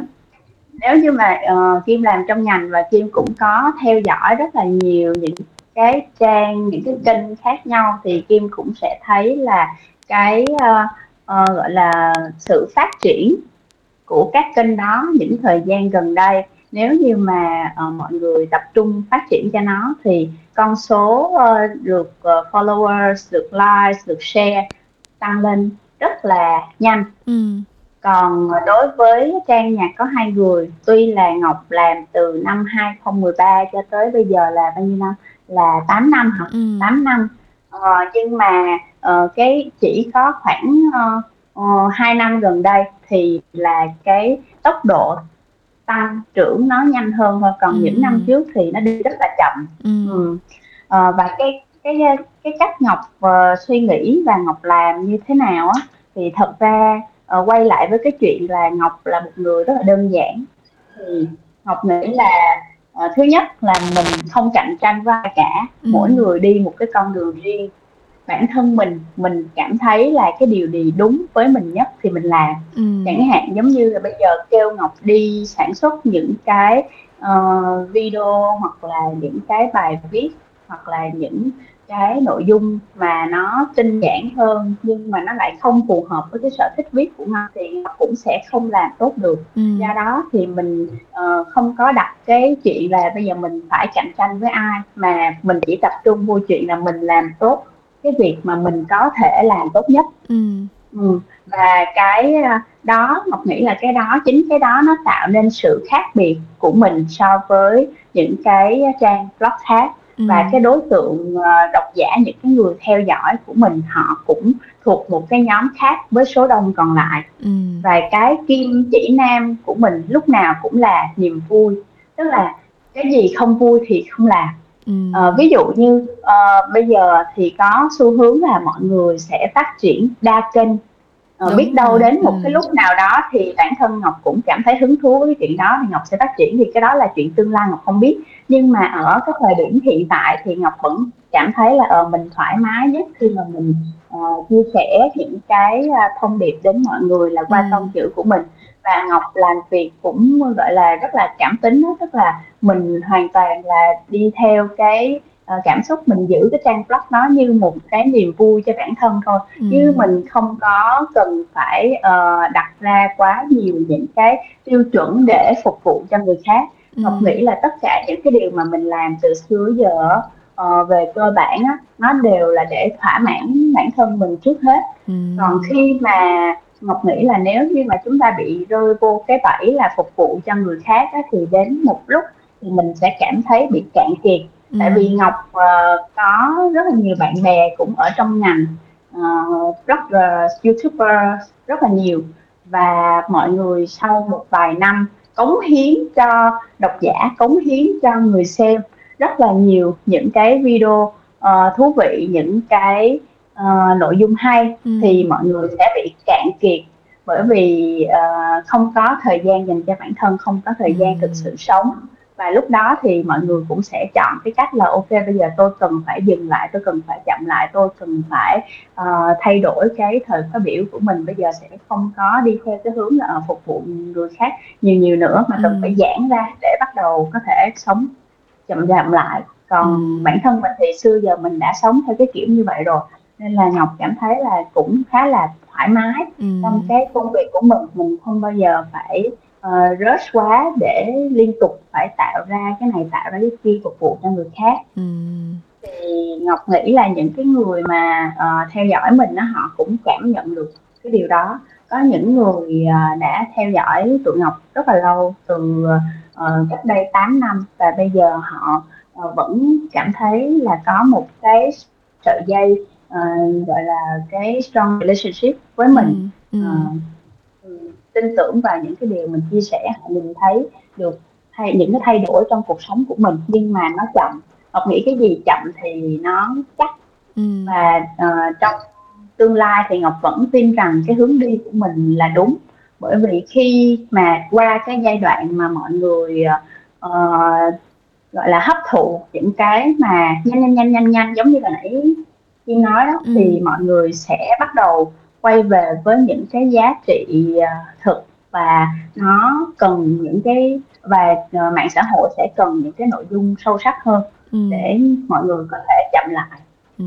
nếu như mà ờ, Kim làm trong ngành và Kim cũng có theo dõi rất là nhiều những cái trang, những cái kênh khác nhau thì Kim cũng sẽ thấy là cái ờ, ờ, gọi là sự phát triển của các kênh đó những thời gian gần đây nếu như mà uh, mọi người tập trung phát triển cho nó thì con số uh, được uh, followers, được likes, được share tăng lên rất là nhanh. Ừ. Còn đối với trang nhạc có hai người, tuy là Ngọc làm từ năm 2013 cho tới bây giờ là bao nhiêu năm? Là 8 năm hả? Ừ. 8 năm. Uh, nhưng mà uh, cái chỉ có khoảng uh, uh, 2 năm gần đây thì là cái tốc độ tăng trưởng nó nhanh hơn thôi còn ừ. những năm trước thì nó đi rất là chậm ừ. Ừ. À, và cái cái cái cách ngọc uh, suy nghĩ và ngọc làm như thế nào á thì thật ra uh, quay lại với cái chuyện là ngọc là một người rất là đơn giản thì ngọc nghĩ là uh, thứ nhất là mình không cạnh tranh với ai cả ừ. mỗi người đi một cái con đường riêng bản thân mình mình cảm thấy là cái điều gì đúng với mình nhất thì mình làm ừ. chẳng hạn giống như là bây giờ kêu ngọc đi sản xuất những cái uh, video hoặc là những cái bài viết hoặc là những cái nội dung mà nó tinh giản hơn nhưng mà nó lại không phù hợp với cái sở thích viết của ngọc thì ngọc cũng sẽ không làm tốt được ừ. do đó thì mình uh, không có đặt cái chuyện là bây giờ mình phải cạnh tranh với ai mà mình chỉ tập trung vô chuyện là mình làm tốt cái việc mà mình có thể làm tốt nhất ừ. Ừ. và cái à, đó ngọc nghĩ là cái đó chính cái đó nó tạo nên sự khác biệt của mình so với những cái trang blog khác ừ. và cái đối tượng à, độc giả những cái người theo dõi của mình họ cũng thuộc một cái nhóm khác với số đông còn lại. Ừ. và cái kim chỉ nam của mình lúc nào cũng là niềm vui. Tức là cái gì không vui thì không làm. Uh, ví dụ như uh, bây giờ thì có xu hướng là mọi người sẽ phát triển đa kênh. Uh, biết đâu đến một ừ. cái lúc nào đó thì bản thân ngọc cũng cảm thấy hứng thú với cái chuyện đó thì ngọc sẽ phát triển. Thì cái đó là chuyện tương lai ngọc không biết nhưng mà ở cái thời điểm hiện tại thì ngọc vẫn cảm thấy là uh, mình thoải mái nhất khi mà mình uh, chia sẻ những cái uh, thông điệp đến mọi người là qua ừ. chữ của mình và Ngọc làm việc cũng gọi là rất là cảm tính đó, tức là mình hoàn toàn là đi theo cái uh, cảm xúc mình giữ cái trang blog nó như một cái niềm vui cho bản thân thôi ừ. chứ mình không có cần phải uh, đặt ra quá nhiều những cái tiêu chuẩn để phục vụ cho người khác ừ. Ngọc nghĩ là tất cả những cái điều mà mình làm từ xưa giờ uh, về cơ bản á, nó đều là để thỏa mãn bản thân mình trước hết ừ. còn khi mà Ngọc nghĩ là nếu như mà chúng ta bị rơi vô cái bẫy là phục vụ cho người khác á, thì đến một lúc thì mình sẽ cảm thấy bị cạn kiệt ừ. tại vì Ngọc uh, có rất là nhiều bạn bè cũng ở trong ngành uh, blogger, youtuber rất là nhiều và mọi người sau một vài năm cống hiến cho độc giả, cống hiến cho người xem rất là nhiều những cái video uh, thú vị, những cái uh, nội dung hay ừ. thì mọi người sẽ bị cạn kiệt bởi vì uh, không có thời gian dành cho bản thân không có thời gian ừ. thực sự sống và lúc đó thì mọi người cũng sẽ chọn cái cách là ok bây giờ tôi cần phải dừng lại tôi cần phải chậm lại tôi cần phải uh, thay đổi cái thời khóa biểu của mình bây giờ sẽ không có đi theo cái hướng là uh, phục vụ người khác nhiều nhiều nữa mà cần ừ. phải giãn ra để bắt đầu có thể sống chậm chậm lại còn ừ. bản thân mình thì xưa giờ mình đã sống theo cái kiểu như vậy rồi nên là ngọc cảm thấy là cũng khá là thoải mái ừ. trong cái công việc của mình mình không bao giờ phải uh, rush quá để liên tục phải tạo ra cái này tạo ra cái kia phục vụ cho người khác. Ừ. thì ngọc nghĩ là những cái người mà uh, theo dõi mình đó, họ cũng cảm nhận được cái điều đó. Có những người uh, đã theo dõi tụi ngọc rất là lâu từ uh, cách đây 8 năm và bây giờ họ uh, vẫn cảm thấy là có một cái sợi dây uh, gọi là cái strong relationship với mình. Ừ, uh, tin tưởng vào những cái điều mình chia sẻ mình thấy được thay những cái thay đổi trong cuộc sống của mình nhưng mà nó chậm Ngọc nghĩ cái gì chậm thì nó chắc Ừm. và uh, trong tương lai thì Ngọc vẫn tin rằng cái hướng đi của mình là đúng bởi vì khi mà qua cái giai đoạn mà mọi người uh, gọi là hấp thụ những cái mà nhanh nhanh nhanh nhanh nhanh giống như là nãy Kim nói đó ừ. thì mọi người sẽ bắt đầu quay về với những cái giá trị uh, thực và nó cần những cái và uh, mạng xã hội sẽ cần những cái nội dung sâu sắc hơn ừ. để mọi người có thể chậm lại. Ừ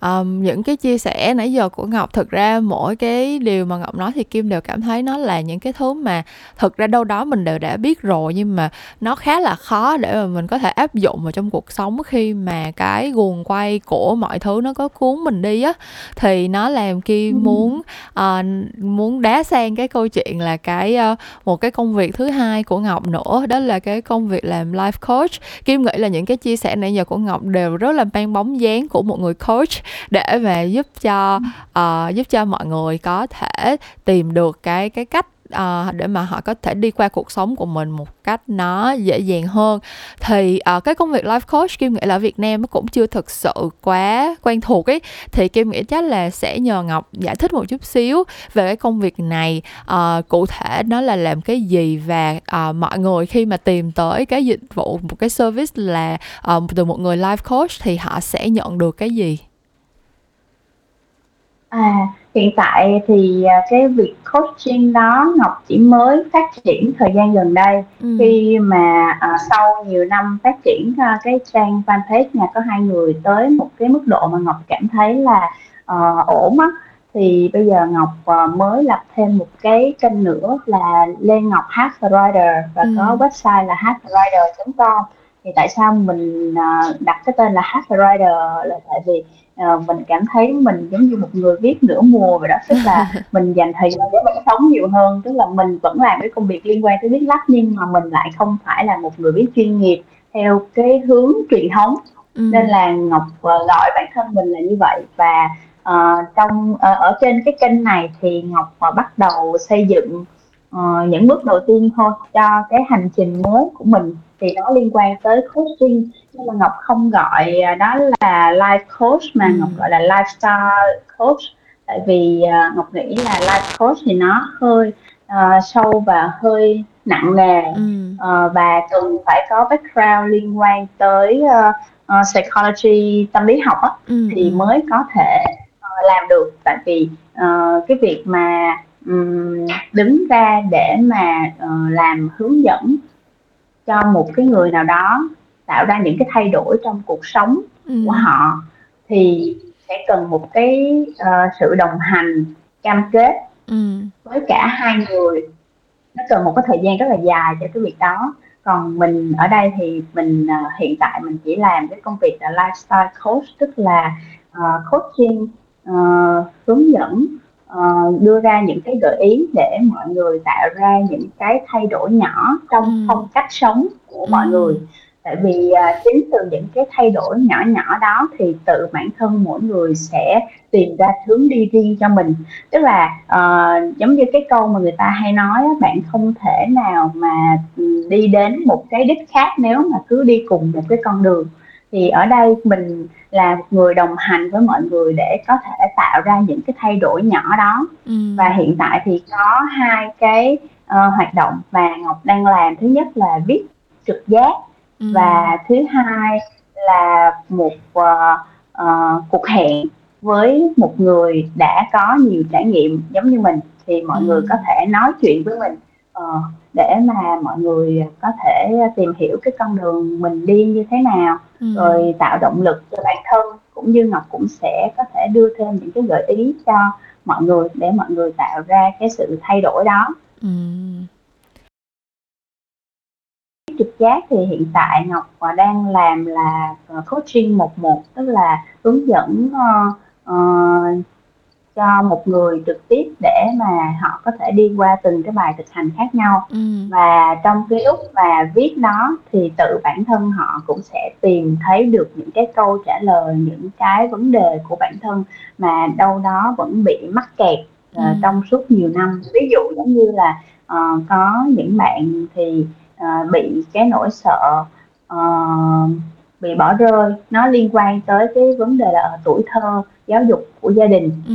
um, những cái chia sẻ nãy giờ của ngọc thực ra mỗi cái điều mà ngọc nói thì kim đều cảm thấy nó là những cái thứ mà thực ra đâu đó mình đều đã biết rồi nhưng mà nó khá là khó để mà mình có thể áp dụng vào trong cuộc sống khi mà cái guồng quay của mọi thứ nó có cuốn mình đi á. Thì nó làm kim muốn uh, muốn đá sang cái câu chuyện là cái uh, một cái công việc thứ hai của ngọc nữa đó là cái công việc làm life coach. Kim nghĩ là những cái chia sẻ nãy giờ của ngọc đều rất là mang bóng dáng của một người coach để mà giúp cho uh, giúp cho mọi người có thể tìm được cái cái cách uh, để mà họ có thể đi qua cuộc sống của mình một cách nó dễ dàng hơn. Thì uh, cái công việc life coach kim nghĩ là ở Việt Nam nó cũng chưa thực sự quá quen thuộc ấy. Thì kim nghĩ chắc là sẽ nhờ Ngọc giải thích một chút xíu về cái công việc này. Uh, cụ thể nó là làm cái gì và uh, mọi người khi mà tìm tới cái dịch vụ một cái service là uh, từ một người life coach thì họ sẽ nhận được cái gì? À, hiện tại thì, à, cái việc coaching đó Ngọc chỉ mới phát triển thời gian gần đây, Ừm. khi mà, à, sau nhiều năm phát triển, a, cái trang fanpage nhà có hai người tới một cái mức độ mà Ngọc cảm thấy là, ờ, ổn á, thì bây giờ Ngọc, ờ, mới lập thêm một cái kênh nữa là Lê Ngọc Hát Rider và Ừm. có website là hatrider.com. Thì tại sao mình, ờ, đặt cái tên là Hát Rider là tại vì uh, mình cảm thấy mình giống như một người viết nửa mùa vậy đó tức là mình dành thời gian để mình sống nhiều hơn tức là mình vẫn làm cái công việc liên quan tới viết lách nhưng mà mình lại không phải là một người viết chuyên nghiệp theo cái hướng truyền thống. Ừ. nên là ngọc uh, gọi bản thân mình là như vậy và uh, trong uh, ở trên cái kênh này thì ngọc uh, bắt đầu xây dựng uh, những bước đầu tiên thôi cho cái hành trình mới của mình. Thì nó liên quan tới coaching nhưng mà ngọc không gọi à, đó là life coach mà ừ. ngọc gọi là lifestyle coach tại vì uh, ngọc nghĩ là life coach thì nó hơi uh, sâu và hơi nặng nề ừ. uh, và cần phải có background liên quan tới uh, uh, psychology tâm lý học á, ừ. thì ừ. mới có thể uh, làm được tại vì uh, cái việc mà um, đứng ra để mà uh, làm hướng dẫn cho một cái người nào đó tạo ra những cái thay đổi trong cuộc sống ừ. của họ thì sẽ cần một cái uh, sự đồng hành cam kết ừ. với cả hai người nó cần một cái thời gian rất là dài cho cái việc đó còn mình ở đây thì mình uh, hiện tại mình chỉ làm cái công việc là lifestyle coach tức là uh, coaching uh, hướng dẫn uh, đưa ra những cái gợi ý để mọi người tạo ra những cái thay đổi nhỏ trong ừ. phong cách sống của mọi ừ. người tại vì uh, chính từ những cái thay đổi nhỏ nhỏ đó thì tự bản thân mỗi người sẽ tìm ra hướng đi riêng cho mình. Tức là uh, giống như cái câu mà người ta hay nói bạn không thể nào mà ừ, đi đến một cái đích khác nếu mà cứ đi cùng một cái con đường. Thì ở đây mình là một người đồng hành với mọi người để có thể tạo ra những cái thay đổi nhỏ đó. Ừ. và hiện tại thì có hai cái uh, hoạt động mà ngọc đang làm. Thứ nhất là viết trực giác ừ. và thứ hai là một uh, uh, cuộc hẹn với một người đã có nhiều trải nghiệm giống như mình thì mọi ừ. người có thể nói chuyện với mình uh, để mà mọi người có thể tìm hiểu cái con đường mình đi như thế nào ừ. rồi tạo động lực cho bản thân cũng như ngọc cũng sẽ có thể đưa thêm những cái gợi ý cho mọi người để mọi người tạo ra cái sự thay đổi đó ừ. Trực giác thì hiện tại ngọc đang làm là coaching một một tức là hướng dẫn uh, uh, cho một người trực tiếp để mà họ có thể đi qua từng cái bài thực hành khác nhau. Ừ. và trong cái lúc mà viết nó thì tự bản thân họ cũng sẽ tìm thấy được những cái câu trả lời những cái vấn đề của bản thân mà đâu đó vẫn bị mắc kẹt uh, trong suốt nhiều năm. Ví dụ giống như là uh, có những bạn thì uh, bị cái nỗi sợ uh, bị bỏ rơi nó liên quan tới cái vấn đề là ở tuổi thơ giáo dục của gia đình ừ.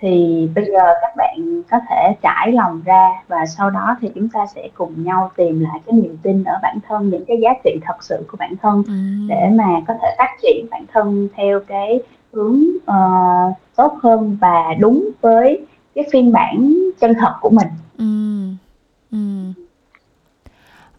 thì bây giờ các bạn có thể trải lòng ra và sau đó thì chúng ta sẽ cùng nhau tìm lại cái niềm tin ở bản thân những cái giá trị thật sự của bản thân ừ. để mà có thể phát triển bản thân theo cái hướng uh, tốt hơn và đúng với cái phiên bản chân thật của mình ừ. Ừ.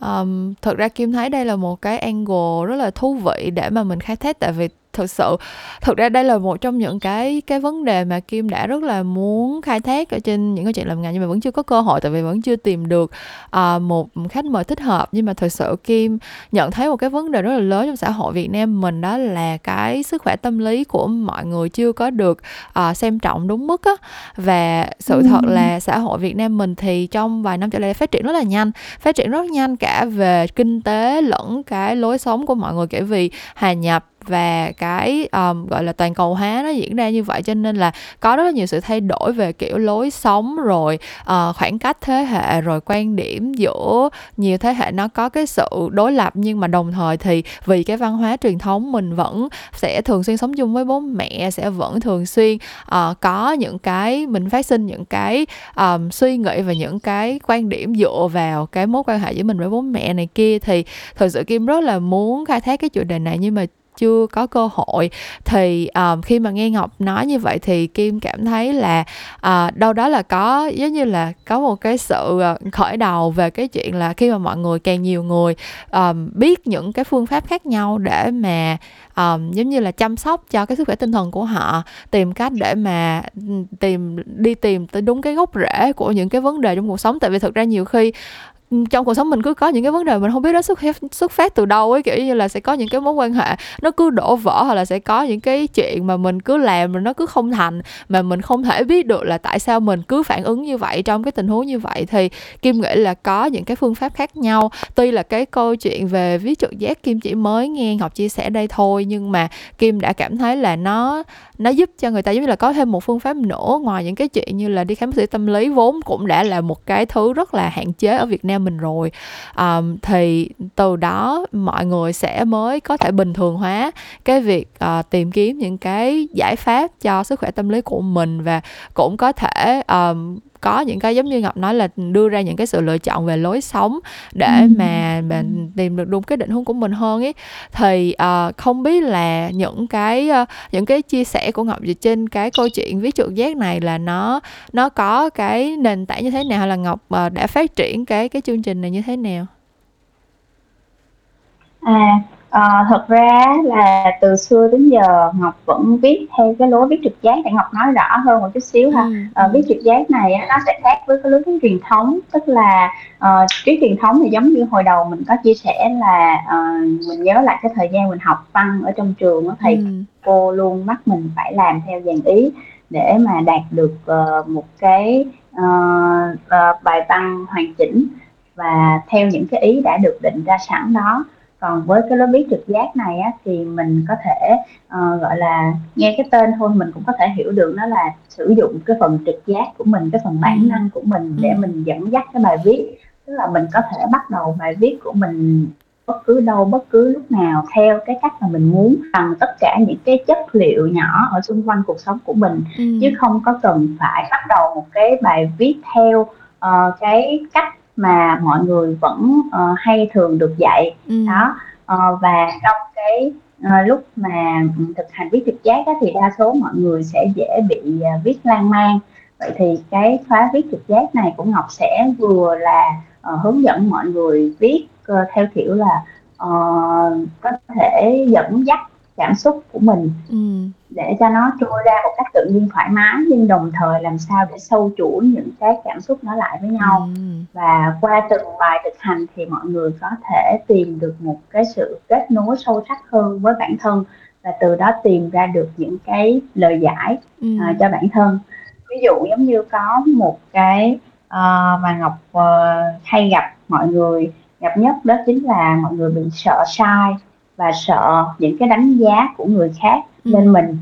Um, thực ra Kim thấy đây là một cái angle rất là thú vị để mà mình khai thác tại vì thực sự. Thực ra đây là một trong những cái cái vấn đề mà Kim đã rất là muốn khai thác ở trên những cái chuyện làm ngành nhưng mà vẫn chưa có cơ hội tại vì vẫn chưa tìm được uh, một khách mời thích hợp. Nhưng mà thực sự Kim nhận thấy một cái vấn đề rất là lớn trong xã hội Việt Nam mình đó là cái sức khỏe tâm lý của mọi người chưa có được uh, xem trọng đúng mức á. Và sự thật là xã hội Việt Nam mình thì trong vài năm trở lại đây phát triển rất là nhanh phát triển rất nhanh cả về kinh tế lẫn cái lối sống của mọi người. Kể vì hòa nhập và cái um, gọi là toàn cầu hóa nó diễn ra như vậy cho nên là có rất là nhiều sự thay đổi về kiểu lối sống rồi uh, khoảng cách thế hệ rồi quan điểm giữa nhiều thế hệ nó có cái sự đối lập. Nhưng mà đồng thời thì vì cái văn hóa truyền thống mình vẫn sẽ thường xuyên sống chung với bố mẹ sẽ vẫn thường xuyên uh, có những cái mình phát sinh những cái um, suy nghĩ và những cái quan điểm dựa vào cái mối quan hệ giữa mình với bố mẹ này kia. Thì thật sự kim rất là muốn khai thác cái chủ đề này nhưng mà chưa có cơ hội. Thì um, khi mà nghe ngọc nói như vậy thì kim cảm thấy là uh, đâu đó là có giống như là có một cái sự ờ, khởi đầu về cái chuyện là khi mà mọi người càng nhiều người um, biết những cái phương pháp khác nhau để mà um, giống như là chăm sóc cho cái sức khỏe tinh thần của họ tìm cách để mà ừ, tìm đi tìm tới đúng cái gốc rễ của những cái vấn đề trong cuộc sống. Tại vì thực ra nhiều khi trong cuộc sống mình cứ có những cái vấn đề mình không biết nó xuất phát xuất phát từ đâu ấy, kiểu như là sẽ có những cái mối quan hệ nó cứ đổ vỡ hoặc là sẽ có những cái chuyện mà mình cứ làm rồi nó cứ không thành, mà mình không thể biết được là tại sao mình cứ phản ứng như vậy trong cái tình huống như vậy. Thì kim nghĩ là có những cái phương pháp khác nhau. Tuy là cái câu chuyện về ví trực giác kim chỉ mới nghe ngọc chia sẻ đây thôi, nhưng mà kim đã cảm thấy là nó nó giúp cho người ta giống như là có thêm một phương pháp nữa ngoài những cái chuyện như là đi khám bác sĩ tâm lý vốn cũng đã là một cái thứ rất là hạn chế ở Việt Nam mình rồi. Um, thì từ đó mọi người sẽ mới có thể bình thường hóa cái việc uh, tìm kiếm những cái giải pháp cho sức khỏe tâm lý của mình và cũng có thể um, có những cái giống như ngọc nói là đưa ra những cái sự lựa chọn về lối sống để ừ. mà mình tìm được đúng cái định hướng của mình hơn ấy thì uh, không biết là những cái uh, những cái chia sẻ của ngọc trên cái câu chuyện viết trượt giác này là nó nó có cái nền tảng như thế nào hay là ngọc uh, đã phát triển cái cái chương trình này như thế nào à À, thật ra là từ xưa đến giờ Ngọc vẫn viết theo cái lối viết trực giác để Ngọc nói rõ hơn một chút xíu ha. Ừ. À, viết trực giác này nó sẽ khác với cái lối viết truyền thống, tức là uh, viết truyền thống thì giống như hồi đầu mình có chia sẻ là uh, mình nhớ lại cái thời gian mình học văn ở trong trường đó, thầy ừ. cô luôn bắt mình phải làm theo dàn ý để mà đạt được uh, một cái uh, uh, bài văn hoàn chỉnh và theo những cái ý đã được định ra sẵn đó còn với cái lối biết trực giác này á, thì mình có thể uh, gọi là nghe cái tên thôi mình cũng có thể hiểu được nó là sử dụng cái phần trực giác của mình cái phần bản ừ. năng của mình để ừ. mình dẫn dắt cái bài viết tức là mình có thể bắt đầu bài viết của mình bất cứ đâu bất cứ lúc nào theo cái cách mà mình muốn bằng tất cả những cái chất liệu nhỏ ở xung quanh cuộc sống của mình ừ. chứ không có cần phải bắt đầu một cái bài viết theo uh, cái cách mà mọi người vẫn uh, hay thường được dạy ừ. đó uh, và trong cái uh, lúc mà thực hành viết trực giác đó, thì đa số mọi người sẽ dễ bị uh, viết lan man vậy thì cái khóa viết trực giác này của ngọc sẽ vừa là uh, hướng dẫn mọi người viết uh, theo kiểu là uh, có thể dẫn dắt cảm xúc của mình ừ. để cho nó trôi ra một cách tự nhiên thoải mái nhưng đồng thời làm sao để sâu chuỗi những cái cảm xúc nó lại với nhau ừ. và qua từng bài thực hành thì mọi người có thể tìm được một cái sự kết nối sâu sắc hơn với bản thân và từ đó tìm ra được những cái lời giải ừ. uh, cho bản thân ví dụ giống như có một cái uh, mà ngọc uh, hay gặp mọi người gặp nhất đó chính là mọi người bị sợ sai và sợ những cái đánh giá của người khác ừ. lên mình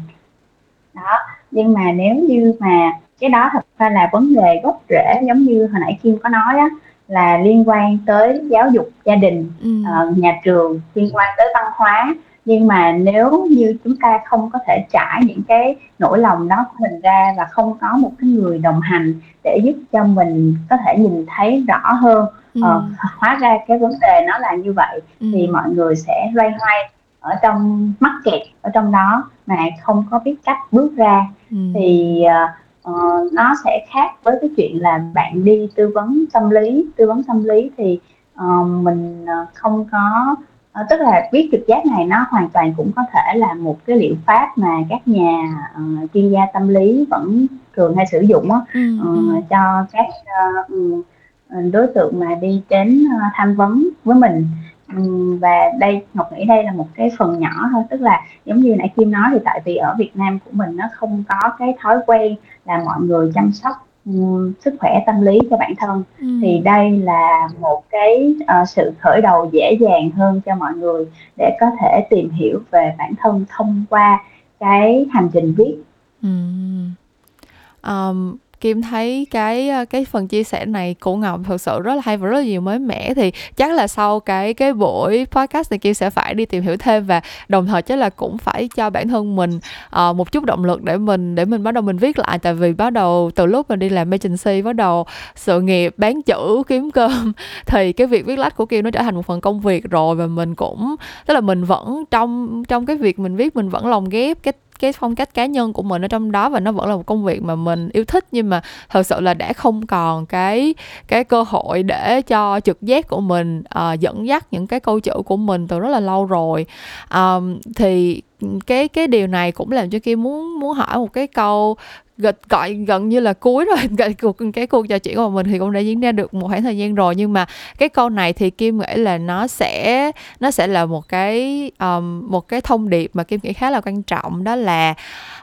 đó nhưng mà nếu như mà cái đó thật ra là vấn đề gốc rễ giống như hồi nãy kim có nói á là liên quan tới giáo dục gia đình ừ. uh, nhà trường liên quan tới văn hóa nhưng mà nếu như chúng ta không có thể trải những cái nỗi lòng đó của mình ra và không có một cái người đồng hành để giúp cho mình có thể nhìn thấy rõ hơn ừ. uh, hóa ra cái vấn đề nó là như vậy ừ. thì mọi người sẽ loay hoay ở trong mắc kẹt ở trong đó mà không có biết cách bước ra ừ. thì uh, nó sẽ khác với cái chuyện là bạn đi tư vấn tâm lý tư vấn tâm lý thì uh, mình không có uh, tức là biết trực giác này nó hoàn toàn cũng có thể là một cái liệu pháp mà các nhà uh, chuyên gia tâm lý vẫn thường hay sử dụng uh, uh, cho các uh, đối tượng mà đi đến uh, tham vấn với mình. Và đây ngọc nghĩ đây là một cái phần nhỏ thôi. Tức là giống như nãy kim nói thì tại vì ở việt nam của mình nó không có cái thói quen là mọi người chăm sóc um, sức khỏe tâm lý cho bản thân ừ. thì đây là một cái uh, sự khởi đầu dễ dàng hơn cho mọi người để có thể tìm hiểu về bản thân thông qua cái hành trình viết ừ. um, Kim thấy cái ờ, cái phần chia sẻ này của Ngọc thật sự rất là hay và rất là nhiều mới mẻ. Thì chắc là sau cái cái buổi podcast này Kim sẽ phải đi tìm hiểu thêm và đồng thời chắc là cũng phải cho bản thân mình uh, một chút động lực để mình để mình bắt đầu mình viết lại. Tại vì bắt đầu từ lúc mình đi làm agency bắt đầu sự nghiệp bán chữ kiếm cơm thì cái việc viết lách của Kim nó trở thành một phần công việc rồi và mình cũng tức là mình vẫn trong trong cái việc mình viết mình vẫn lồng ghép cái cái phong cách cá nhân của mình ở trong đó và nó vẫn là một công việc mà mình yêu thích. Nhưng mà thật sự là đã không còn cái cái cơ hội để cho trực giác của mình uh, dẫn dắt những cái câu chữ của mình từ rất là lâu rồi. Um, thì cái cái điều này cũng làm cho Kim muốn muốn hỏi một cái câu gọi gần như là cuối rồi. Cái cuộc cái cuộc trò chuyện của mình thì cũng đã diễn ra được một khoảng thời gian rồi. Nhưng mà cái câu này thì kim nghĩ là nó sẽ nó sẽ là một cái um, một cái thông điệp mà kim nghĩ khá là quan trọng. Đó là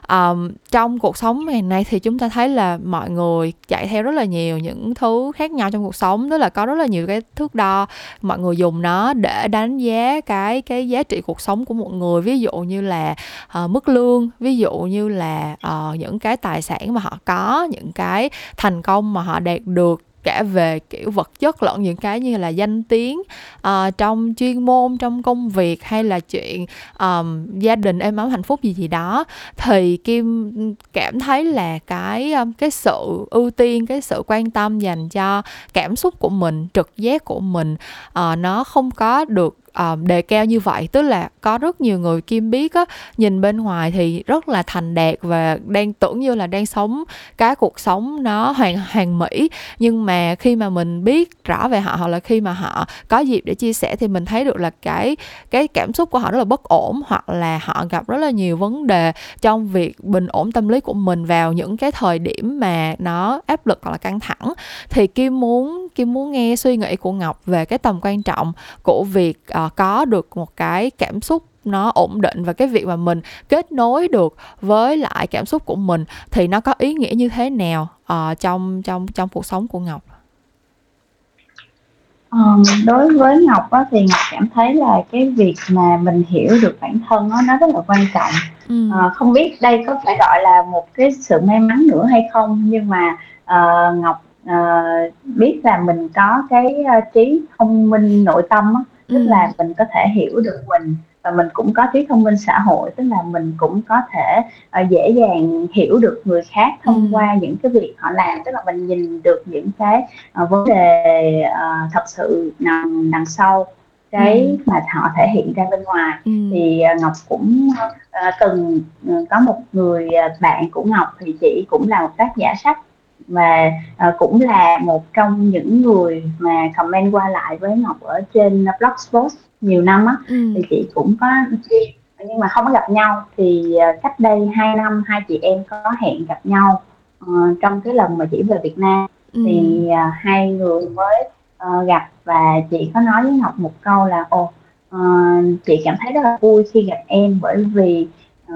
um, trong cuộc sống ngày nay thì chúng ta thấy là mọi người chạy theo rất là nhiều những thứ khác nhau trong cuộc sống tức là có rất là nhiều cái thước đo mọi người dùng nó để đánh giá cái cái giá trị cuộc sống của một người. Ví dụ như là uh, mức lương ví dụ như là uh, những cái tài sản mà họ có những cái thành công mà họ đạt được cả về kiểu vật chất lẫn những cái như là danh tiếng uh, trong chuyên môn trong công việc hay là chuyện um, gia đình êm ấm hạnh phúc gì gì đó. Thì kim cảm thấy là cái um, cái sự ưu tiên cái sự quan tâm dành cho cảm xúc của mình trực giác của mình uh, nó không có được uh, đề cao như vậy. Tức là có rất nhiều người kim biết á nhìn bên ngoài thì rất là thành đạt và đang tưởng như là đang sống cái cuộc sống nó hoàn hoàn mỹ. Nhưng mà khi mà mình biết rõ về họ hoặc là khi mà họ có dịp để chia sẻ thì mình thấy được là cái cái cảm xúc của họ rất là bất ổn hoặc là họ gặp rất là nhiều vấn đề trong việc bình ổn tâm lý của mình vào những cái thời điểm mà nó áp lực hoặc là căng thẳng. Thì kim muốn kim muốn nghe suy nghĩ của ngọc về cái tầm quan trọng của việc uh, có được một cái cảm xúc nó ổn định và cái việc mà mình kết nối được với lại cảm xúc của mình thì nó có ý nghĩa như thế nào uh, trong trong trong cuộc sống của Ngọc? Um, đối với Ngọc á, thì Ngọc cảm thấy là cái việc mà mình hiểu được bản thân á, nó rất là quan trọng. Ừ. Uh, không biết đây có phải gọi là một cái sự may mắn nữa hay không nhưng mà uh, Ngọc uh, biết là mình có cái uh, trí thông minh nội tâm á, tức ừ. là mình có thể hiểu được mình và mình cũng có trí thông minh xã hội tức là mình cũng có thể uh, dễ dàng hiểu được người khác thông ừ. qua những cái việc họ làm tức là mình nhìn được những cái uh, vấn đề uh, thật sự nằm đằng sau cái ừ. mà họ thể hiện ra bên ngoài ừ. thì uh, ngọc cũng uh, từng có một người bạn của ngọc thì chị cũng là một tác giả sách và uh, cũng là một trong những người mà comment qua lại với Ngọc ở trên blogspot nhiều năm á ừ. thì chị cũng có nhưng mà không có gặp nhau thì uh, cách đây 2 năm hai chị em có hẹn gặp nhau uh, trong cái lần mà chị về Việt Nam ừ. thì uh, hai người mới uh, gặp và chị có nói với Ngọc một câu là ồ uh, chị cảm thấy rất là vui khi gặp em bởi vì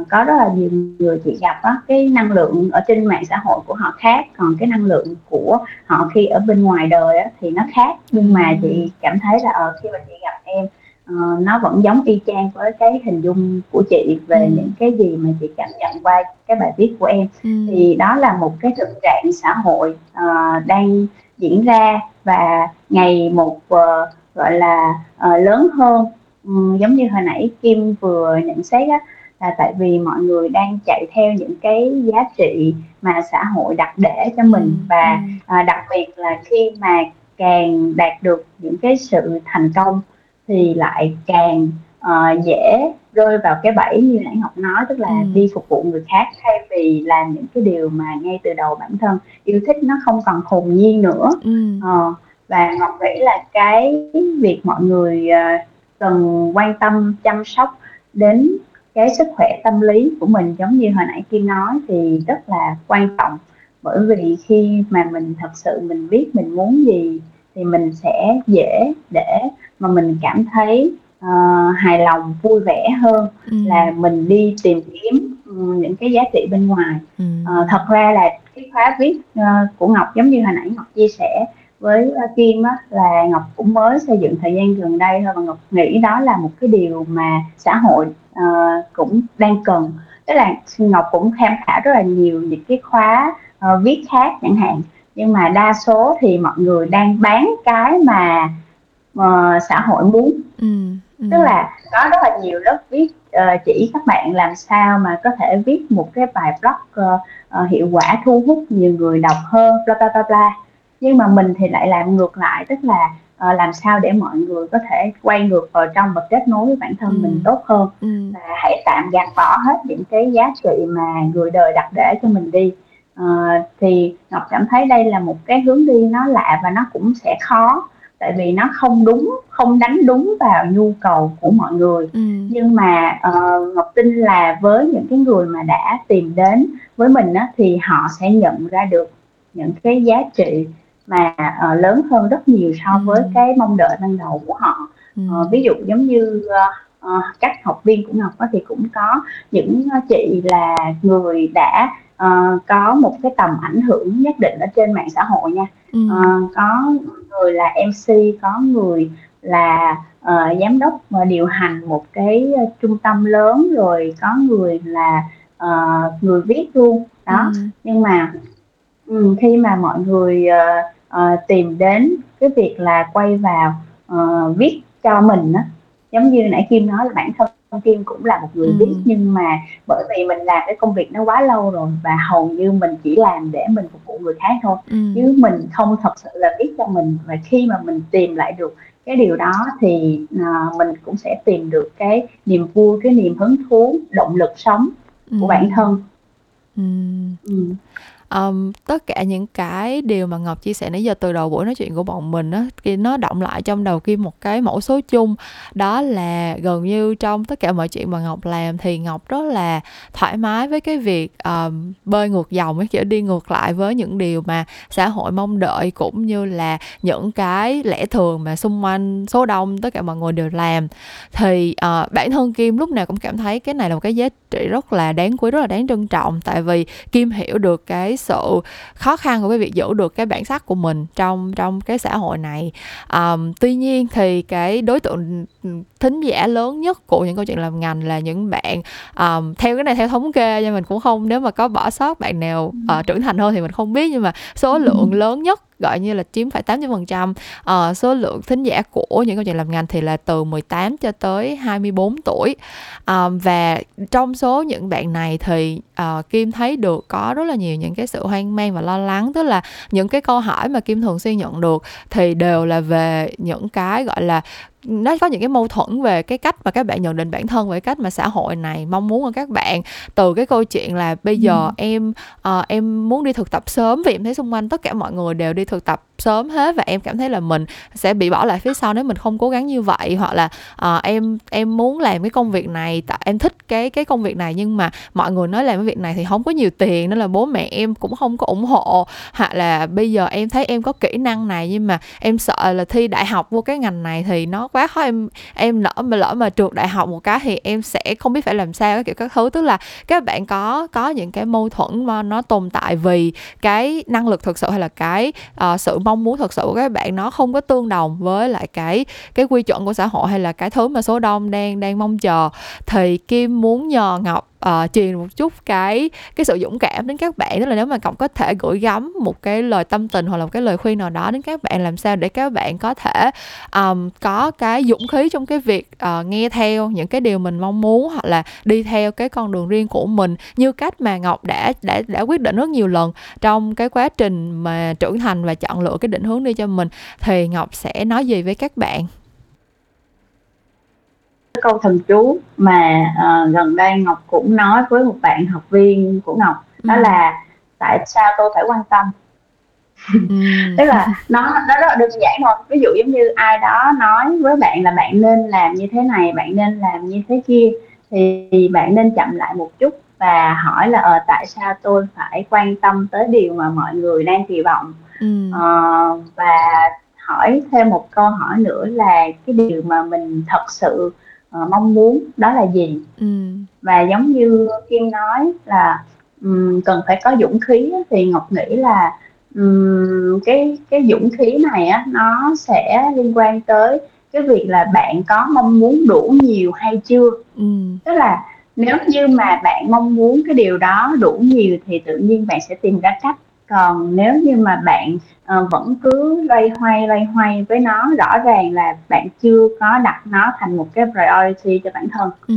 có rất là nhiều người chị gặp á cái năng lượng ở trên mạng xã hội của họ khác còn cái năng lượng của họ khi ở bên ngoài đời á, thì nó khác nhưng mà chị cảm thấy là ở ờ, khi mà chị gặp em uh, nó vẫn giống y chang với cái hình dung của chị về ừ. những cái gì mà chị cảm nhận qua cái bài viết của em ừ. thì đó là một cái thực trạng xã hội uh, đang diễn ra và ngày một uh, gọi là uh, lớn hơn um, giống như hồi nãy Kim vừa nhận xét á là tại vì mọi người đang chạy theo những cái giá trị mà xã hội đặt để cho mình ừ, và ừ. à, đặc biệt là khi mà càng đạt được những cái sự thành công thì lại càng uh, dễ rơi vào cái bẫy như nãy Ngọc nói tức là ừ. đi phục vụ người khác thay vì làm những cái điều mà ngay từ đầu bản thân yêu thích nó không còn hồn nhiên nữa ừ. uh, và Ngọc nghĩ là cái việc mọi người uh, cần quan tâm chăm sóc đến cái sức khỏe tâm lý của mình giống như hồi nãy Kim nói thì rất là quan trọng bởi vì khi mà mình thật sự mình biết mình muốn gì thì mình sẽ dễ để mà mình cảm thấy uh, hài lòng vui vẻ hơn ừ. là mình đi tìm kiếm um, những cái giá trị bên ngoài ừ. uh, thật ra là cái khóa viết uh, của Ngọc giống như hồi nãy Ngọc chia sẻ với uh, Kim á, là Ngọc cũng mới xây dựng thời gian gần đây thôi và Ngọc nghĩ đó là một cái điều mà xã hội uh, cũng đang cần. Tức là Ngọc cũng tham khảo rất là nhiều những cái khóa uh, viết khác chẳng hạn. Nhưng mà đa số thì mọi người đang bán cái mà uh, xã hội muốn. Ừ, ừ. tức là có rất là nhiều lớp viết uh, chỉ các bạn làm sao mà có thể viết một cái bài blog uh, uh, hiệu quả thu hút nhiều người đọc hơn bla bla bla bla. Nhưng mà mình thì lại làm ngược lại tức là uh, làm sao để mọi người có thể quay ngược vào trong và kết nối với bản thân ừ. mình tốt hơn ừ. và hãy tạm gạt bỏ hết những cái giá trị mà người đời đặt để cho mình đi uh, thì ngọc cảm thấy đây là một cái hướng đi nó lạ và nó cũng sẽ khó tại vì nó không đúng không đánh đúng vào nhu cầu của mọi người ừ. nhưng mà uh, ngọc tin là với những cái người mà đã tìm đến với mình á, thì họ sẽ nhận ra được những cái giá trị mà uh, lớn hơn rất nhiều so với ừ. cái mong đợi ban đầu của họ ừ. uh, ví dụ giống như uh, uh, các học viên của ngọc thì cũng có những chị là người đã uh, có một cái tầm ảnh hưởng nhất định ở trên mạng xã hội nha ừ. uh, có người là mc có người là uh, giám đốc mà điều hành một cái uh, trung tâm lớn rồi có người là uh, người viết luôn đó ừ. nhưng mà um, khi mà mọi người uh, uh, tìm đến cái việc là quay vào uh, viết cho mình á giống như nãy kim nói là bản thân Kim cũng là một người ừ. viết nhưng mà bởi vì mình làm cái công việc nó quá lâu rồi và hầu như mình chỉ làm để mình phục vụ người khác thôi ừ. chứ mình không thật sự là viết cho mình và khi mà mình tìm lại được cái điều đó thì uh, mình cũng sẽ tìm được cái niềm vui cái niềm hứng thú động lực sống ừ. của bản thân ừ. Ừ um, tất cả những cái điều mà ngọc chia sẻ nãy giờ từ đầu buổi nói chuyện của bọn mình á thì nó động lại trong đầu kim một cái mẫu số chung. Đó là gần như trong tất cả mọi chuyện mà ngọc làm thì ngọc rất là thoải mái với cái việc um, bơi ngược dòng ấy kiểu đi ngược lại với những điều mà xã hội mong đợi cũng như là những cái lẽ thường mà xung quanh số đông tất cả mọi người đều làm. Thì uh, bản thân kim lúc nào cũng cảm thấy cái này là một cái giá trị rất là đáng quý rất là đáng trân trọng tại vì kim hiểu được cái sự khó khăn của cái việc giữ được cái bản sắc của mình trong trong cái xã hội này. Um, tuy nhiên thì cái đối tượng thính giả lớn nhất của những câu chuyện làm ngành là những bạn um, theo cái này theo thống kê nhưng mình cũng không nếu mà có bỏ sót bạn nào uh, trưởng thành hơn thì mình không biết nhưng mà số lượng lớn nhất gọi như là chiếm phải 80% uh, ờ, số lượng thính giả của những câu chuyện làm ngành thì là từ 18 cho tới 24 tuổi. Um, và trong số những bạn này thì uh, Kim thấy được có rất là nhiều những cái sự hoang mang và lo lắng tức là những cái câu hỏi mà Kim thường xuyên nhận được thì đều là về những cái gọi là nó có những cái mâu thuẫn về cái cách mà các bạn nhận định bản thân về cách mà xã hội này mong muốn của các bạn từ cái câu chuyện là bây giờ ừ. em uh, em muốn đi thực tập sớm vì em thấy xung quanh tất cả mọi người đều đi thực tập sớm hết và em cảm thấy là mình sẽ bị bỏ lại phía sau nếu mình không cố gắng như vậy. Hoặc là uh, em em muốn làm cái công việc này tại em thích cái cái công việc này nhưng mà mọi người nói làm cái việc này thì không có nhiều tiền nên là bố mẹ em cũng không có ủng hộ. Hoặc là bây giờ em thấy em có kỹ năng này nhưng mà em sợ là thi đại học vô cái ngành này thì nó quá khó em em lỡ mà lỡ mà trượt đại học một cái thì em sẽ không biết phải làm sao cái kiểu các thứ. Tức là các bạn có có những cái mâu thuẫn mà nó tồn tại vì cái năng lực thực sự hay là cái uh, sự mong mong muốn thật sự của các bạn nó không có tương đồng với lại cái cái quy chuẩn của xã hội hay là cái thứ mà số đông đang đang mong chờ. Thì kim muốn nhờ ngọc Ờ, uh, truyền một chút cái cái sự dũng cảm đến các bạn. Tức là nếu mà ngọc có thể gửi gắm một cái lời tâm tình hoặc là một cái lời khuyên nào đó đến các bạn làm sao để các bạn có thể um, có cái dũng khí trong cái việc uh, nghe theo những cái điều mình mong muốn hoặc là đi theo cái con đường riêng của mình như cách mà ngọc đã đã đã quyết định rất nhiều lần trong cái quá trình mà trưởng thành và chọn lựa cái định hướng đi cho mình. Thì ngọc sẽ nói gì với các bạn? Câu thần chú mà uh, gần đây Ngọc cũng nói với một bạn học viên của Ngọc đó ừ. là tại sao tôi phải quan tâm ừ. tức là nó nó rất là đơn giản thôi ví dụ giống như ai đó nói với bạn là bạn nên làm như thế này bạn nên làm như thế kia thì bạn nên chậm lại một chút và hỏi là ờ tại sao tôi phải quan tâm tới điều mà mọi người đang kỳ vọng ừ. ờ, và hỏi thêm một câu hỏi nữa là cái điều mà mình thật sự uh, mong muốn đó là gì ừ. và giống như kim nói là um, cần phải có dũng khí thì ngọc nghĩ là um, cái cái dũng khí này á nó sẽ liên quan tới cái việc là bạn có mong muốn đủ nhiều hay chưa ừ. tức là nếu như mà bạn mong muốn cái điều đó đủ nhiều thì tự nhiên bạn sẽ tìm ra cách còn nếu như mà bạn uh, vẫn cứ loay hoay loay hoay với nó rõ ràng là bạn chưa có đặt nó thành một cái priority cho bản thân ừ.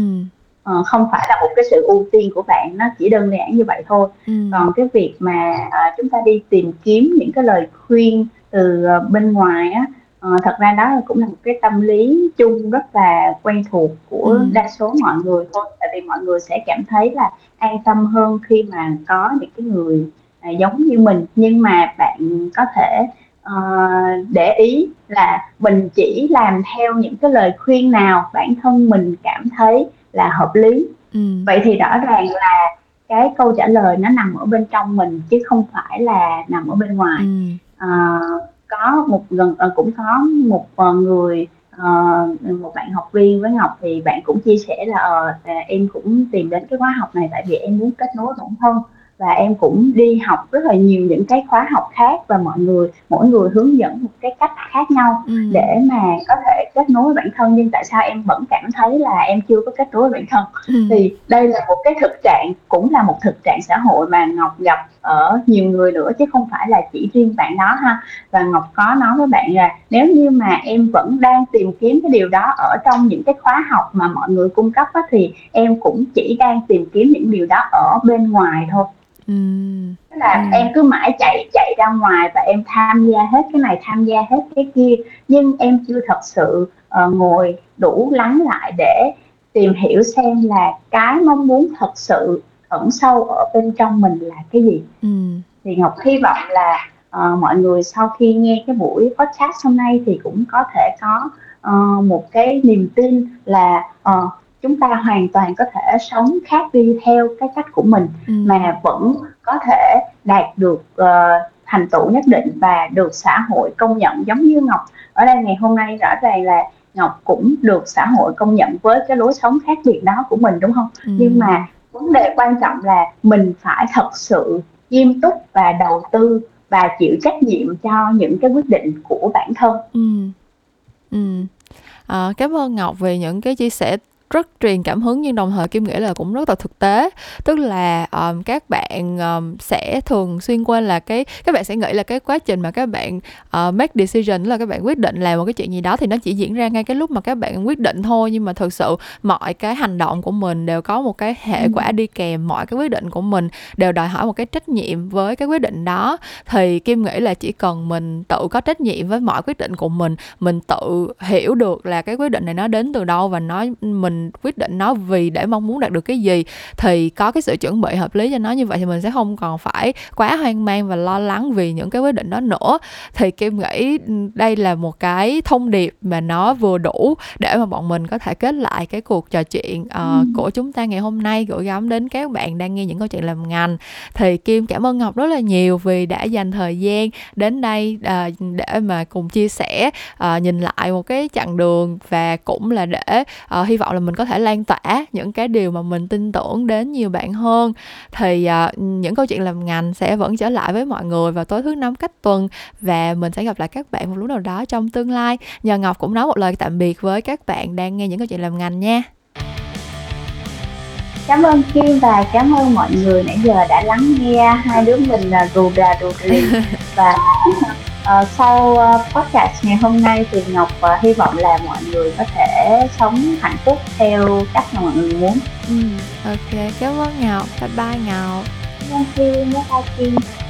uh, không phải là một cái sự ưu tiên của bạn nó chỉ đơn giản như vậy thôi ừ. còn cái việc mà uh, chúng ta đi tìm kiếm những cái lời khuyên từ uh, bên ngoài á uh, thật ra đó cũng là một cái tâm lý chung rất là quen thuộc của ừ. đa số mọi người thôi tại vì mọi người sẽ cảm thấy là an tâm hơn khi mà có những cái người giống như mình nhưng mà bạn có thể uh, để ý là mình chỉ làm theo những cái lời khuyên nào bản thân mình cảm thấy là hợp lý ừ. vậy thì rõ ràng là cái câu trả lời nó nằm ở bên trong mình chứ không phải là nằm ở bên ngoài ừ. uh, có một gần uh, cũng có một uh, người uh, một bạn học viên với ngọc thì bạn cũng chia sẻ là uh, em cũng tìm đến cái khóa học này tại vì em muốn kết nối bản thân và em cũng đi học rất là nhiều những cái khóa học khác và mọi người mỗi người hướng dẫn một cái cách khác nhau ừ. để mà có thể kết nối với bản thân nhưng tại sao em vẫn cảm thấy là em chưa có kết nối với bản thân ừ. thì đây là một cái thực trạng cũng là một thực trạng xã hội mà ngọc gặp ở nhiều người nữa chứ không phải là chỉ riêng bạn đó ha và ngọc có nói với bạn là nếu như mà em vẫn đang tìm kiếm cái điều đó ở trong những cái khóa học mà mọi người cung cấp á, thì em cũng chỉ đang tìm kiếm những điều đó ở bên ngoài thôi Ừ. Tức là ừ. em cứ mãi chạy chạy ra ngoài và em tham gia hết cái này tham gia hết cái kia nhưng em chưa thật sự uh, ngồi đủ lắng lại để tìm hiểu xem là cái mong muốn thật sự ẩn sâu ở bên trong mình là cái gì ừ. thì ngọc hy vọng là uh, mọi người sau khi nghe cái buổi podcast hôm nay thì cũng có thể có uh, một cái niềm tin là uh, chúng ta hoàn toàn có thể sống khác đi theo cái cách của mình ừ. mà vẫn có thể đạt được uh, thành tựu nhất định và được xã hội công nhận giống như ngọc ở đây ngày hôm nay rõ ràng là ngọc cũng được xã hội công nhận với cái lối sống khác biệt đó của mình đúng không ừ. nhưng mà vấn đề quan trọng là mình phải thật sự nghiêm túc và đầu tư và chịu trách nhiệm cho những cái quyết định của bản thân ừ. Ừ. À, cảm ơn Ngọc về những cái chia sẻ rất truyền cảm hứng nhưng đồng thời kim nghĩ là cũng rất là thực tế. Tức là um, các bạn um, sẽ thường xuyên quên là cái các bạn sẽ nghĩ là cái quá trình mà các bạn uh, make decision là các bạn quyết định làm một cái chuyện gì đó thì nó chỉ diễn ra ngay cái lúc mà các bạn quyết định thôi. Nhưng mà thực sự mọi cái hành động của mình đều có một cái hệ ừ. quả đi kèm mọi cái quyết định của mình đều đòi hỏi một cái trách nhiệm với cái quyết định đó. Thì kim nghĩ là chỉ cần mình tự có trách nhiệm với mọi quyết định của mình mình tự hiểu được là cái quyết định này nó đến từ đâu và nó mình quyết định nó vì để mong muốn đạt được cái gì thì có cái sự chuẩn bị hợp lý cho nó như vậy thì mình sẽ không còn phải quá hoang mang và lo lắng vì những cái quyết định đó nữa. Thì kim nghĩ đây là một cái thông điệp mà nó vừa đủ để mà bọn mình có thể kết lại cái cuộc trò chuyện uh, ừ. của chúng ta ngày hôm nay. Gửi gắm đến các bạn đang nghe những câu chuyện làm ngành. Thì kim cảm ơn ngọc rất là nhiều vì đã dành thời gian đến đây uh, để mà cùng chia sẻ uh, nhìn lại một cái chặng đường và cũng là để uh, hy vọng là mình có thể lan tỏa những cái điều mà mình tin tưởng đến nhiều bạn hơn. Thì uh, những câu chuyện làm ngành sẽ vẫn trở lại với mọi người vào tối thứ năm cách tuần và mình sẽ gặp lại các bạn một lúc nào đó trong tương lai. Nhờ ngọc cũng nói một lời tạm biệt với các bạn đang nghe những câu chuyện làm ngành nha. Cảm ơn Kim và cảm ơn mọi người nãy giờ đã lắng nghe hai đứa mình là rù rà rù rì. Và uh, sau uh, podcast ngày hôm nay thì Ngọc uh, hy vọng là mọi người có thể sống hạnh phúc theo cách mà mọi người muốn. Ừ, ok, cảm ơn Ngọc, bye bye Ngọc. Thank you, bye bye.